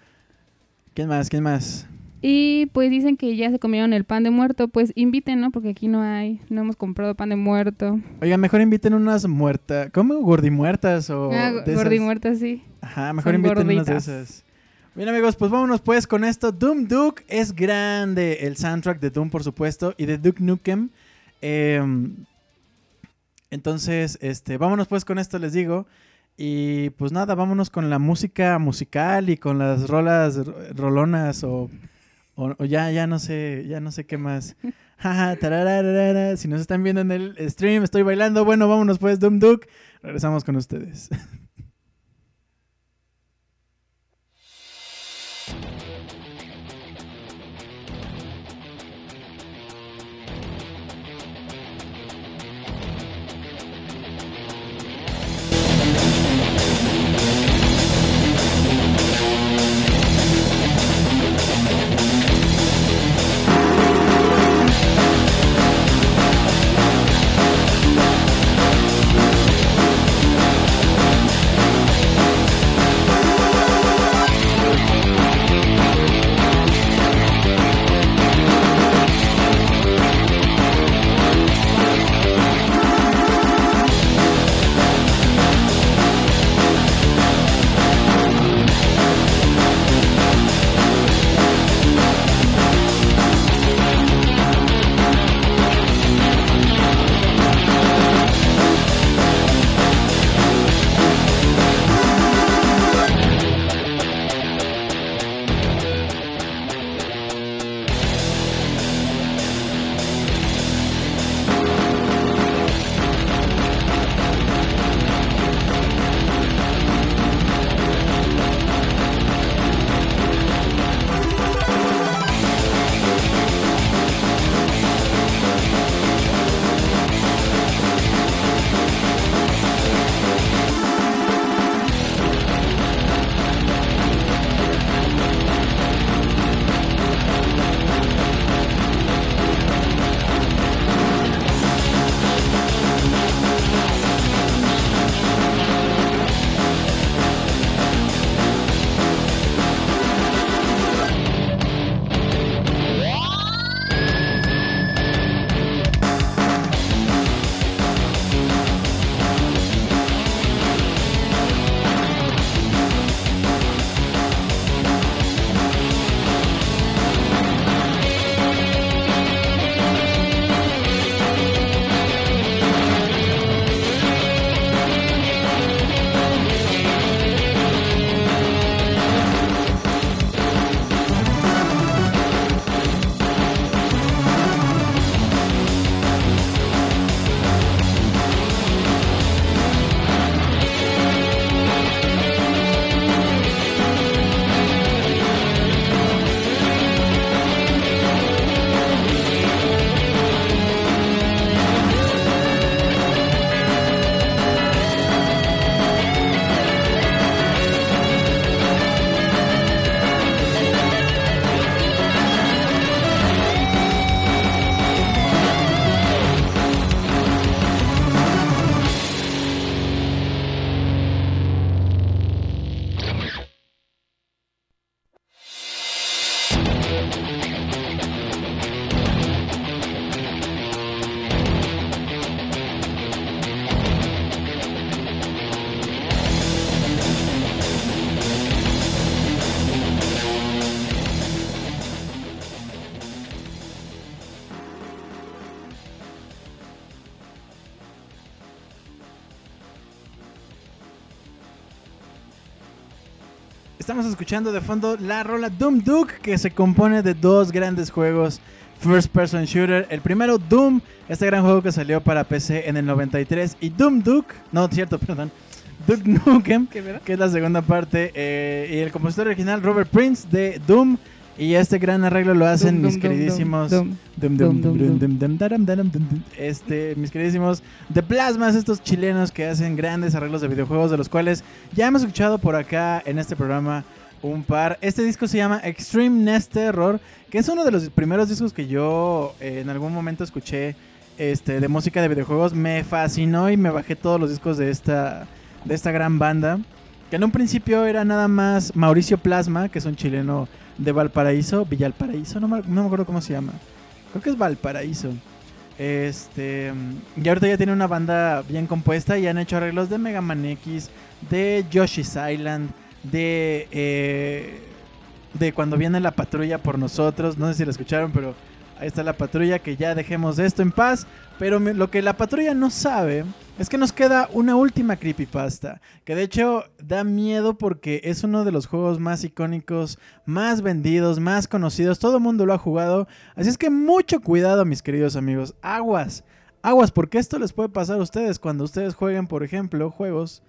¿Quién más? ¿Quién más? Y pues dicen que ya se comieron el pan de muerto. Pues inviten, ¿no? Porque aquí no hay. No hemos comprado pan de muerto. Oigan, mejor inviten unas muertas. ¿Cómo? Gordimuertas o ah, de gordi esas? muerta, sí. Ajá, mejor Son inviten unas de esas. Bien amigos, pues vámonos pues con esto. Doom Duke es grande. El soundtrack de Doom, por supuesto, y de Duke Nukem. Em, entonces, este, vámonos pues con esto, les digo. Y pues nada, vámonos con la música musical y con las rolas, ro- rolonas o, o- o ya, ya no sé, ya no sé qué más. Si nos están viendo en el stream, estoy bailando. Bueno, vámonos pues, Doom Duke. Regresamos con ustedes. escuchando de fondo la rola Doom Duke, que se compone de dos grandes juegos First Person Shooter. El primero, Doom, este gran juego que salió para PC en el 93. Y Doom Duke, no, cierto, perdón. Duke Nukem, que es la segunda parte. eh, y el compositor original, Robert Prince, de Doom. Y este gran arreglo lo hacen mis queridísimos. Este, mis queridísimos de Plasmas, estos chilenos que hacen grandes arreglos de videojuegos, de los cuales ya hemos escuchado por acá en este programa un par. Este disco se llama Extreme Nest Terror, que es uno de los primeros discos que yo eh, en algún momento escuché este, de música de videojuegos. Me fascinó y me bajé todos los discos de esta, de esta gran banda. Que en un principio era nada más Mauricio Plasma, que es un chileno de Valparaíso, Villalparaíso, no me, no me acuerdo cómo se llama. Creo que es Valparaíso. Este. Y ahorita ya tiene una banda bien compuesta y han hecho arreglos de Mega Man X, de Yoshi's Island, de. eh, de cuando viene la patrulla por nosotros. No sé si la escucharon, pero ahí está la patrulla. Que ya dejemos de esto en paz. Pero lo que la patrulla no sabe es que nos queda una última creepypasta. Que de hecho da miedo porque es uno de los juegos más icónicos, más vendidos, más conocidos. Todo el mundo lo ha jugado. Así es que mucho cuidado, mis queridos amigos. Aguas, aguas, porque esto les puede pasar a ustedes cuando ustedes jueguen, por ejemplo, juegos.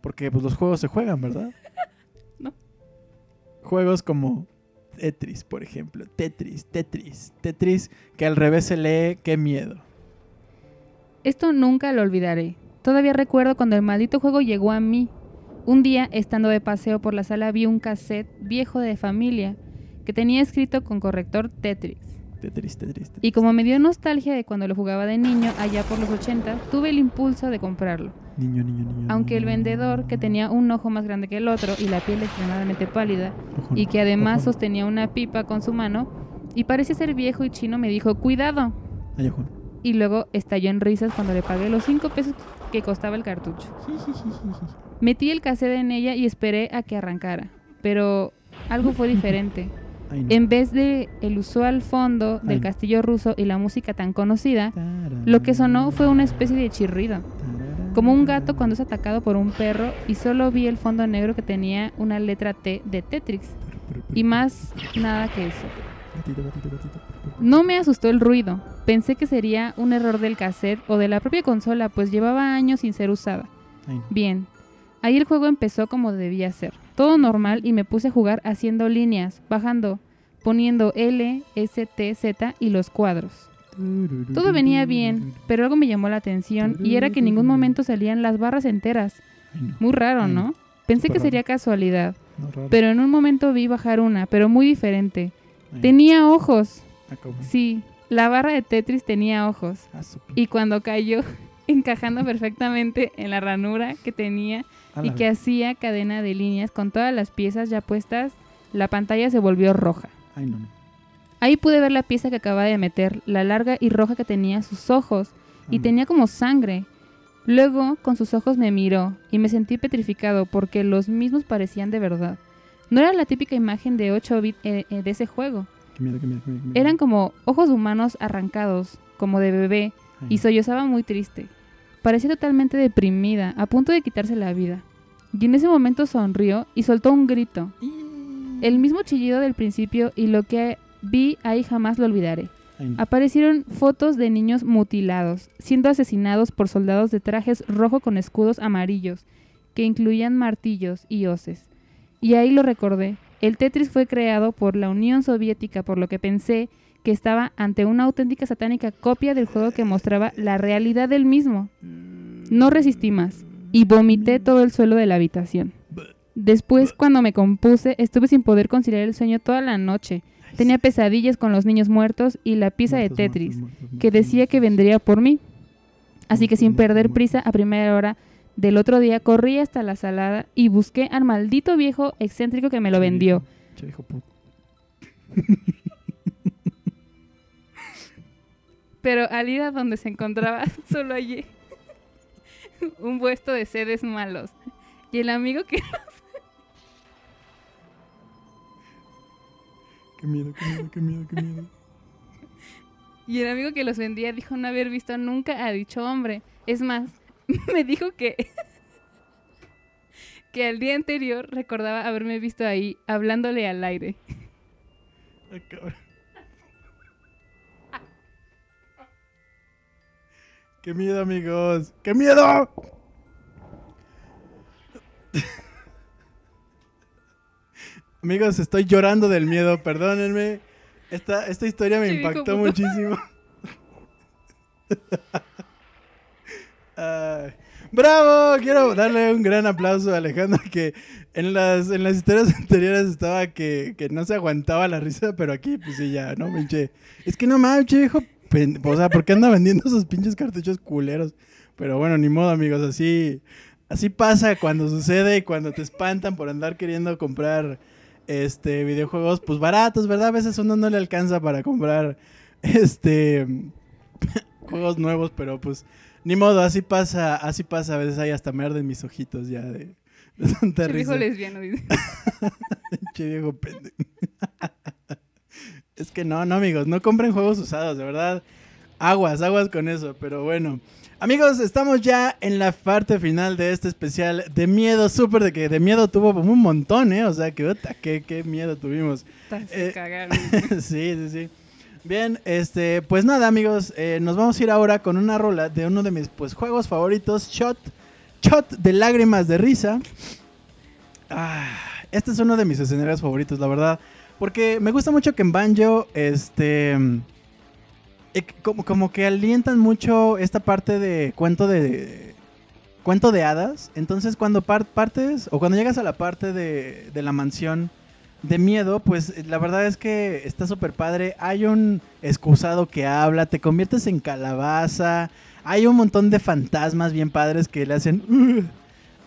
Porque pues, los juegos se juegan, ¿verdad? Juegos como Tetris, por ejemplo. Tetris, Tetris, Tetris, que al revés se lee, qué miedo. Esto nunca lo olvidaré. Todavía recuerdo cuando el maldito juego llegó a mí. Un día, estando de paseo por la sala, vi un cassette viejo de familia que tenía escrito con corrector Tetris. Tetris, Tetris, Tetris. Y como me dio nostalgia de cuando lo jugaba de niño, allá por los 80, tuve el impulso de comprarlo. Niño, niño, niño. Aunque el vendedor, que tenía un ojo más grande que el otro y la piel extremadamente pálida, Ojo, y que además ojo. sostenía una pipa con su mano, y parecía ser viejo y chino, me dijo, cuidado. Ay, ojo. Y luego estalló en risas cuando le pagué los 5 pesos que costaba el cartucho. Metí el cassette en ella y esperé a que arrancara, pero algo fue diferente. Ay, no. En vez de el usual fondo del Ay. castillo ruso y la música tan conocida, lo que sonó fue una especie de chirrido, como un gato cuando es atacado por un perro y solo vi el fondo negro que tenía una letra T de Tetris y más nada que eso. Gatito, gatito, gatito. No me asustó el ruido, pensé que sería un error del cassette o de la propia consola, pues llevaba años sin ser usada. Ay, no. Bien, ahí el juego empezó como debía ser, todo normal y me puse a jugar haciendo líneas, bajando, poniendo L, S, T, Z y los cuadros. Todo venía bien, pero algo me llamó la atención y era que en ningún momento salían las barras enteras. Muy raro, ¿no? Pensé que sería casualidad, pero en un momento vi bajar una, pero muy diferente. Tenía ojos, ah, sí, la barra de Tetris tenía ojos. Ah, Y cuando cayó, encajando perfectamente en la ranura que tenía a y que hacía cadena de líneas con todas las piezas ya puestas, la pantalla se volvió roja. Ay, no, no. Ahí pude ver la pieza que acababa de meter, la larga y roja que tenía sus ojos, y Mm. tenía como sangre. Luego, con sus ojos me miró, y me sentí petrificado porque los mismos parecían de verdad. No era la típica imagen de 8 bits eh, eh, de ese juego. Eran como ojos humanos arrancados, como de bebé, Ay, y sollozaba muy triste. Parecía totalmente deprimida, a punto de quitarse la vida. Y en ese momento sonrió y soltó un grito. El mismo chillido del principio y lo que vi ahí jamás lo olvidaré. Aparecieron fotos de niños mutilados, siendo asesinados por soldados de trajes rojo con escudos amarillos, que incluían martillos y hoces. Y ahí lo recordé. El Tetris fue creado por la Unión Soviética, por lo que pensé que estaba ante una auténtica satánica copia del juego que mostraba la realidad del mismo. No resistí más y vomité todo el suelo de la habitación. Después, cuando me compuse, estuve sin poder conciliar el sueño toda la noche. Tenía pesadillas con los niños muertos y la pieza de Tetris, que decía que vendría por mí. Así que sin perder prisa, a primera hora del otro día, corrí hasta la salada y busqué al maldito viejo excéntrico que me lo vendió. Pero al ir a donde se encontraba, solo hallé un puesto de sedes malos. Y el amigo que Qué miedo, qué miedo, qué miedo, qué miedo. Y el amigo que los vendía dijo no haber visto nunca a dicho hombre. Es más, me dijo que que al día anterior recordaba haberme visto ahí hablándole al aire. Ay, cabrón. ¡Qué miedo, amigos! ¡Qué miedo! amigos, estoy llorando del miedo, perdónenme. Esta, esta historia me impactó muchísimo. ¡Bravo! Quiero darle un gran aplauso a Alejandro que en las, en las historias anteriores estaba que, que no se aguantaba la risa, pero aquí pues sí ya, ¿no? Pinche. Es que no mames, che, viejo. O sea, ¿por qué anda vendiendo esos pinches cartuchos culeros? Pero bueno, ni modo, amigos, así, así pasa cuando sucede y cuando te espantan por andar queriendo comprar este videojuegos, pues baratos, ¿verdad? A veces uno no le alcanza para comprar este juegos nuevos, pero pues ni modo, así pasa, así pasa, a veces hay hasta me arden mis ojitos ya de, de tanta Che, viejo risa. lesbiano, dice. Che viejo pendejo. es que no, no, amigos, no compren juegos usados, de verdad. Aguas, aguas con eso, pero bueno. Amigos, estamos ya en la parte final de este especial de miedo, súper de que de miedo tuvo como un montón, ¿eh? O sea, que, puta, qué, qué miedo tuvimos. Eh, sí, sí, sí. Bien, este, pues nada, amigos, eh, nos vamos a ir ahora con una rola de uno de mis pues juegos favoritos, Shot, Shot de lágrimas de risa. Ah, este es uno de mis escenarios favoritos, la verdad, porque me gusta mucho que en Banjo, este, eh, como, como que alientan mucho esta parte de cuento de cuento de hadas. Entonces, cuando par- partes o cuando llegas a la parte de, de la mansión de miedo, pues eh, la verdad es que está súper padre. Hay un excusado que habla, te conviertes en calabaza. Hay un montón de fantasmas bien padres que le hacen "Ugh",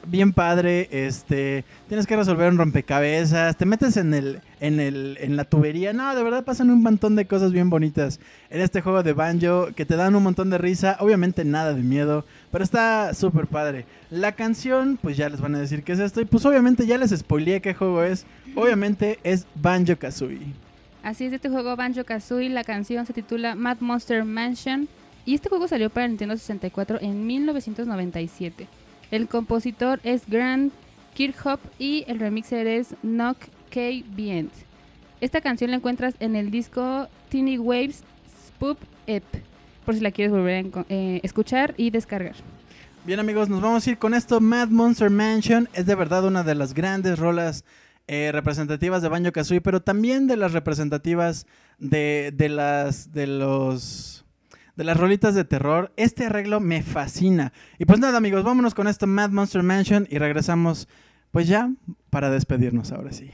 bien padre. Este, tienes que resolver un rompecabezas, te metes en el en el en la tubería. No, de verdad pasan un montón de cosas bien bonitas en este juego de banjo que te dan un montón de risa. Obviamente nada de miedo, pero está súper padre. La canción, pues ya les van a decir qué es esto y pues obviamente ya les spoileé qué juego es. Obviamente es Banjo Kazooie. Así es, este juego Banjo Kazooie, la canción se titula Mad Monster Mansion y este juego salió para Nintendo 64 en 1997. El compositor es Grant Kirchhoff y el remixer es Nock K. Bient. Esta canción la encuentras en el disco Teeny Waves Spoop Ep, por si la quieres volver a eh, escuchar y descargar. Bien amigos, nos vamos a ir con esto. Mad Monster Mansion es de verdad una de las grandes rolas eh, representativas de Banjo Kazooie, pero también de las representativas de, de las de los de las rolitas de terror. Este arreglo me fascina. Y pues nada amigos, vámonos con esto Mad Monster Mansion y regresamos pues ya para despedirnos ahora sí.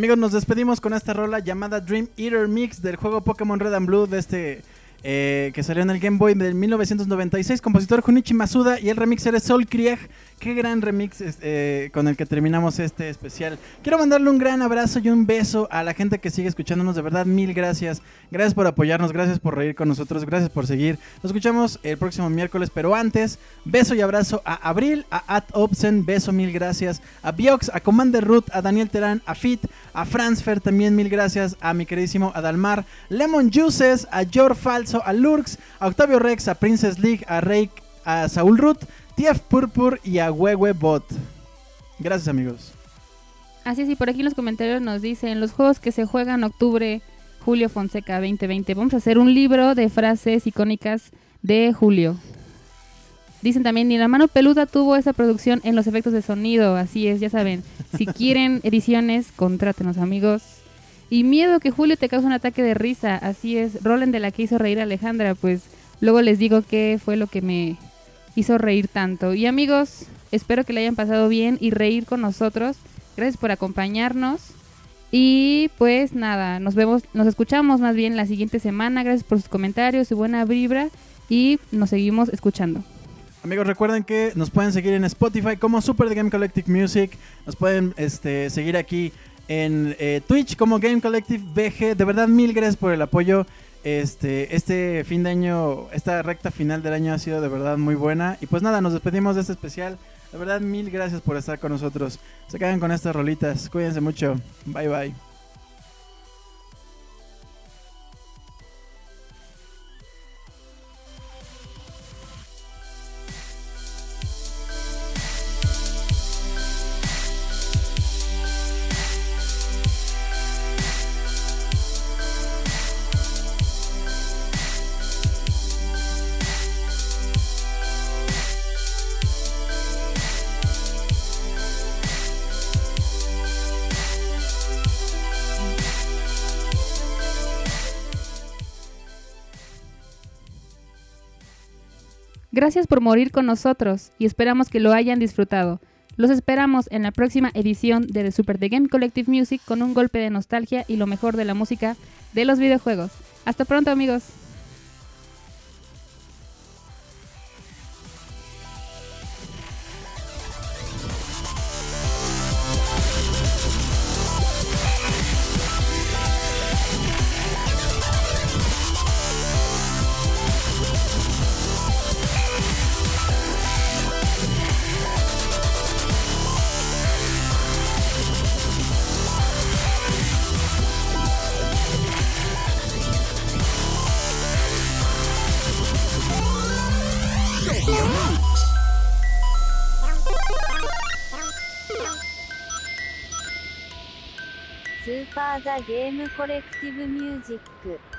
Amigos, nos despedimos con esta rola llamada Dream Eater Mix del juego Pokémon Red and Blue de este eh, que salió en el Game Boy del 1996, compositor Junichi Masuda y el remixer es Sol Krieg. Qué gran remix eh, con el que terminamos este especial. Quiero mandarle un gran abrazo y un beso a la gente que sigue escuchándonos. De verdad, mil gracias. Gracias por apoyarnos, gracias por reír con nosotros, gracias por seguir. Nos escuchamos el próximo miércoles, pero antes, beso y abrazo a Abril, a At Obsen, beso, mil gracias. A Biox, a Commander Root, a Daniel Terán, a Fit, a Franzfer, también mil gracias. A mi queridísimo Adalmar, Lemon Juices, a Jor Falso, a Lurks, a Octavio Rex, a Princess League, a Rake, a Saúl Root, TF Purpur y a Huehue Bot. Gracias amigos. Así es, y por aquí en los comentarios nos dicen, los juegos que se juegan octubre, Julio Fonseca 2020. Vamos a hacer un libro de frases icónicas de Julio. Dicen también, ni la mano peluda tuvo esa producción en los efectos de sonido. Así es, ya saben. Si quieren ediciones, contrátenos, amigos. Y miedo que Julio te cause un ataque de risa. Así es, Roland de la que hizo reír a Alejandra. Pues luego les digo qué fue lo que me hizo reír tanto. Y amigos, espero que le hayan pasado bien y reír con nosotros. Gracias por acompañarnos. Y pues nada, nos vemos, nos escuchamos más bien la siguiente semana. Gracias por sus comentarios, su buena vibra y nos seguimos escuchando. Amigos, recuerden que nos pueden seguir en Spotify como Super The Game Collective Music. Nos pueden este, seguir aquí en eh, Twitch como Game Collective BG. De verdad, mil gracias por el apoyo. Este, este fin de año, esta recta final del año ha sido de verdad muy buena. Y pues nada, nos despedimos de este especial. De verdad, mil gracias por estar con nosotros. Se quedan con estas rolitas. Cuídense mucho. Bye bye. Gracias por morir con nosotros y esperamos que lo hayan disfrutado. Los esperamos en la próxima edición de The Super The Game Collective Music con un golpe de nostalgia y lo mejor de la música de los videojuegos. Hasta pronto amigos. ーザゲームコレクティブミュージック。。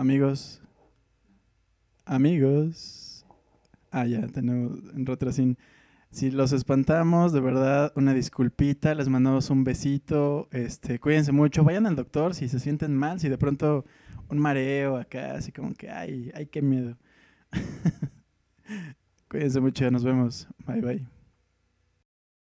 Amigos. Amigos. Ah, ya, tenemos en retrasín. Si los espantamos, de verdad, una disculpita, les mandamos un besito, este, cuídense mucho, vayan al doctor si se sienten mal, si de pronto un mareo acá, así como que, ay, ay, qué miedo. cuídense mucho, nos vemos, bye bye.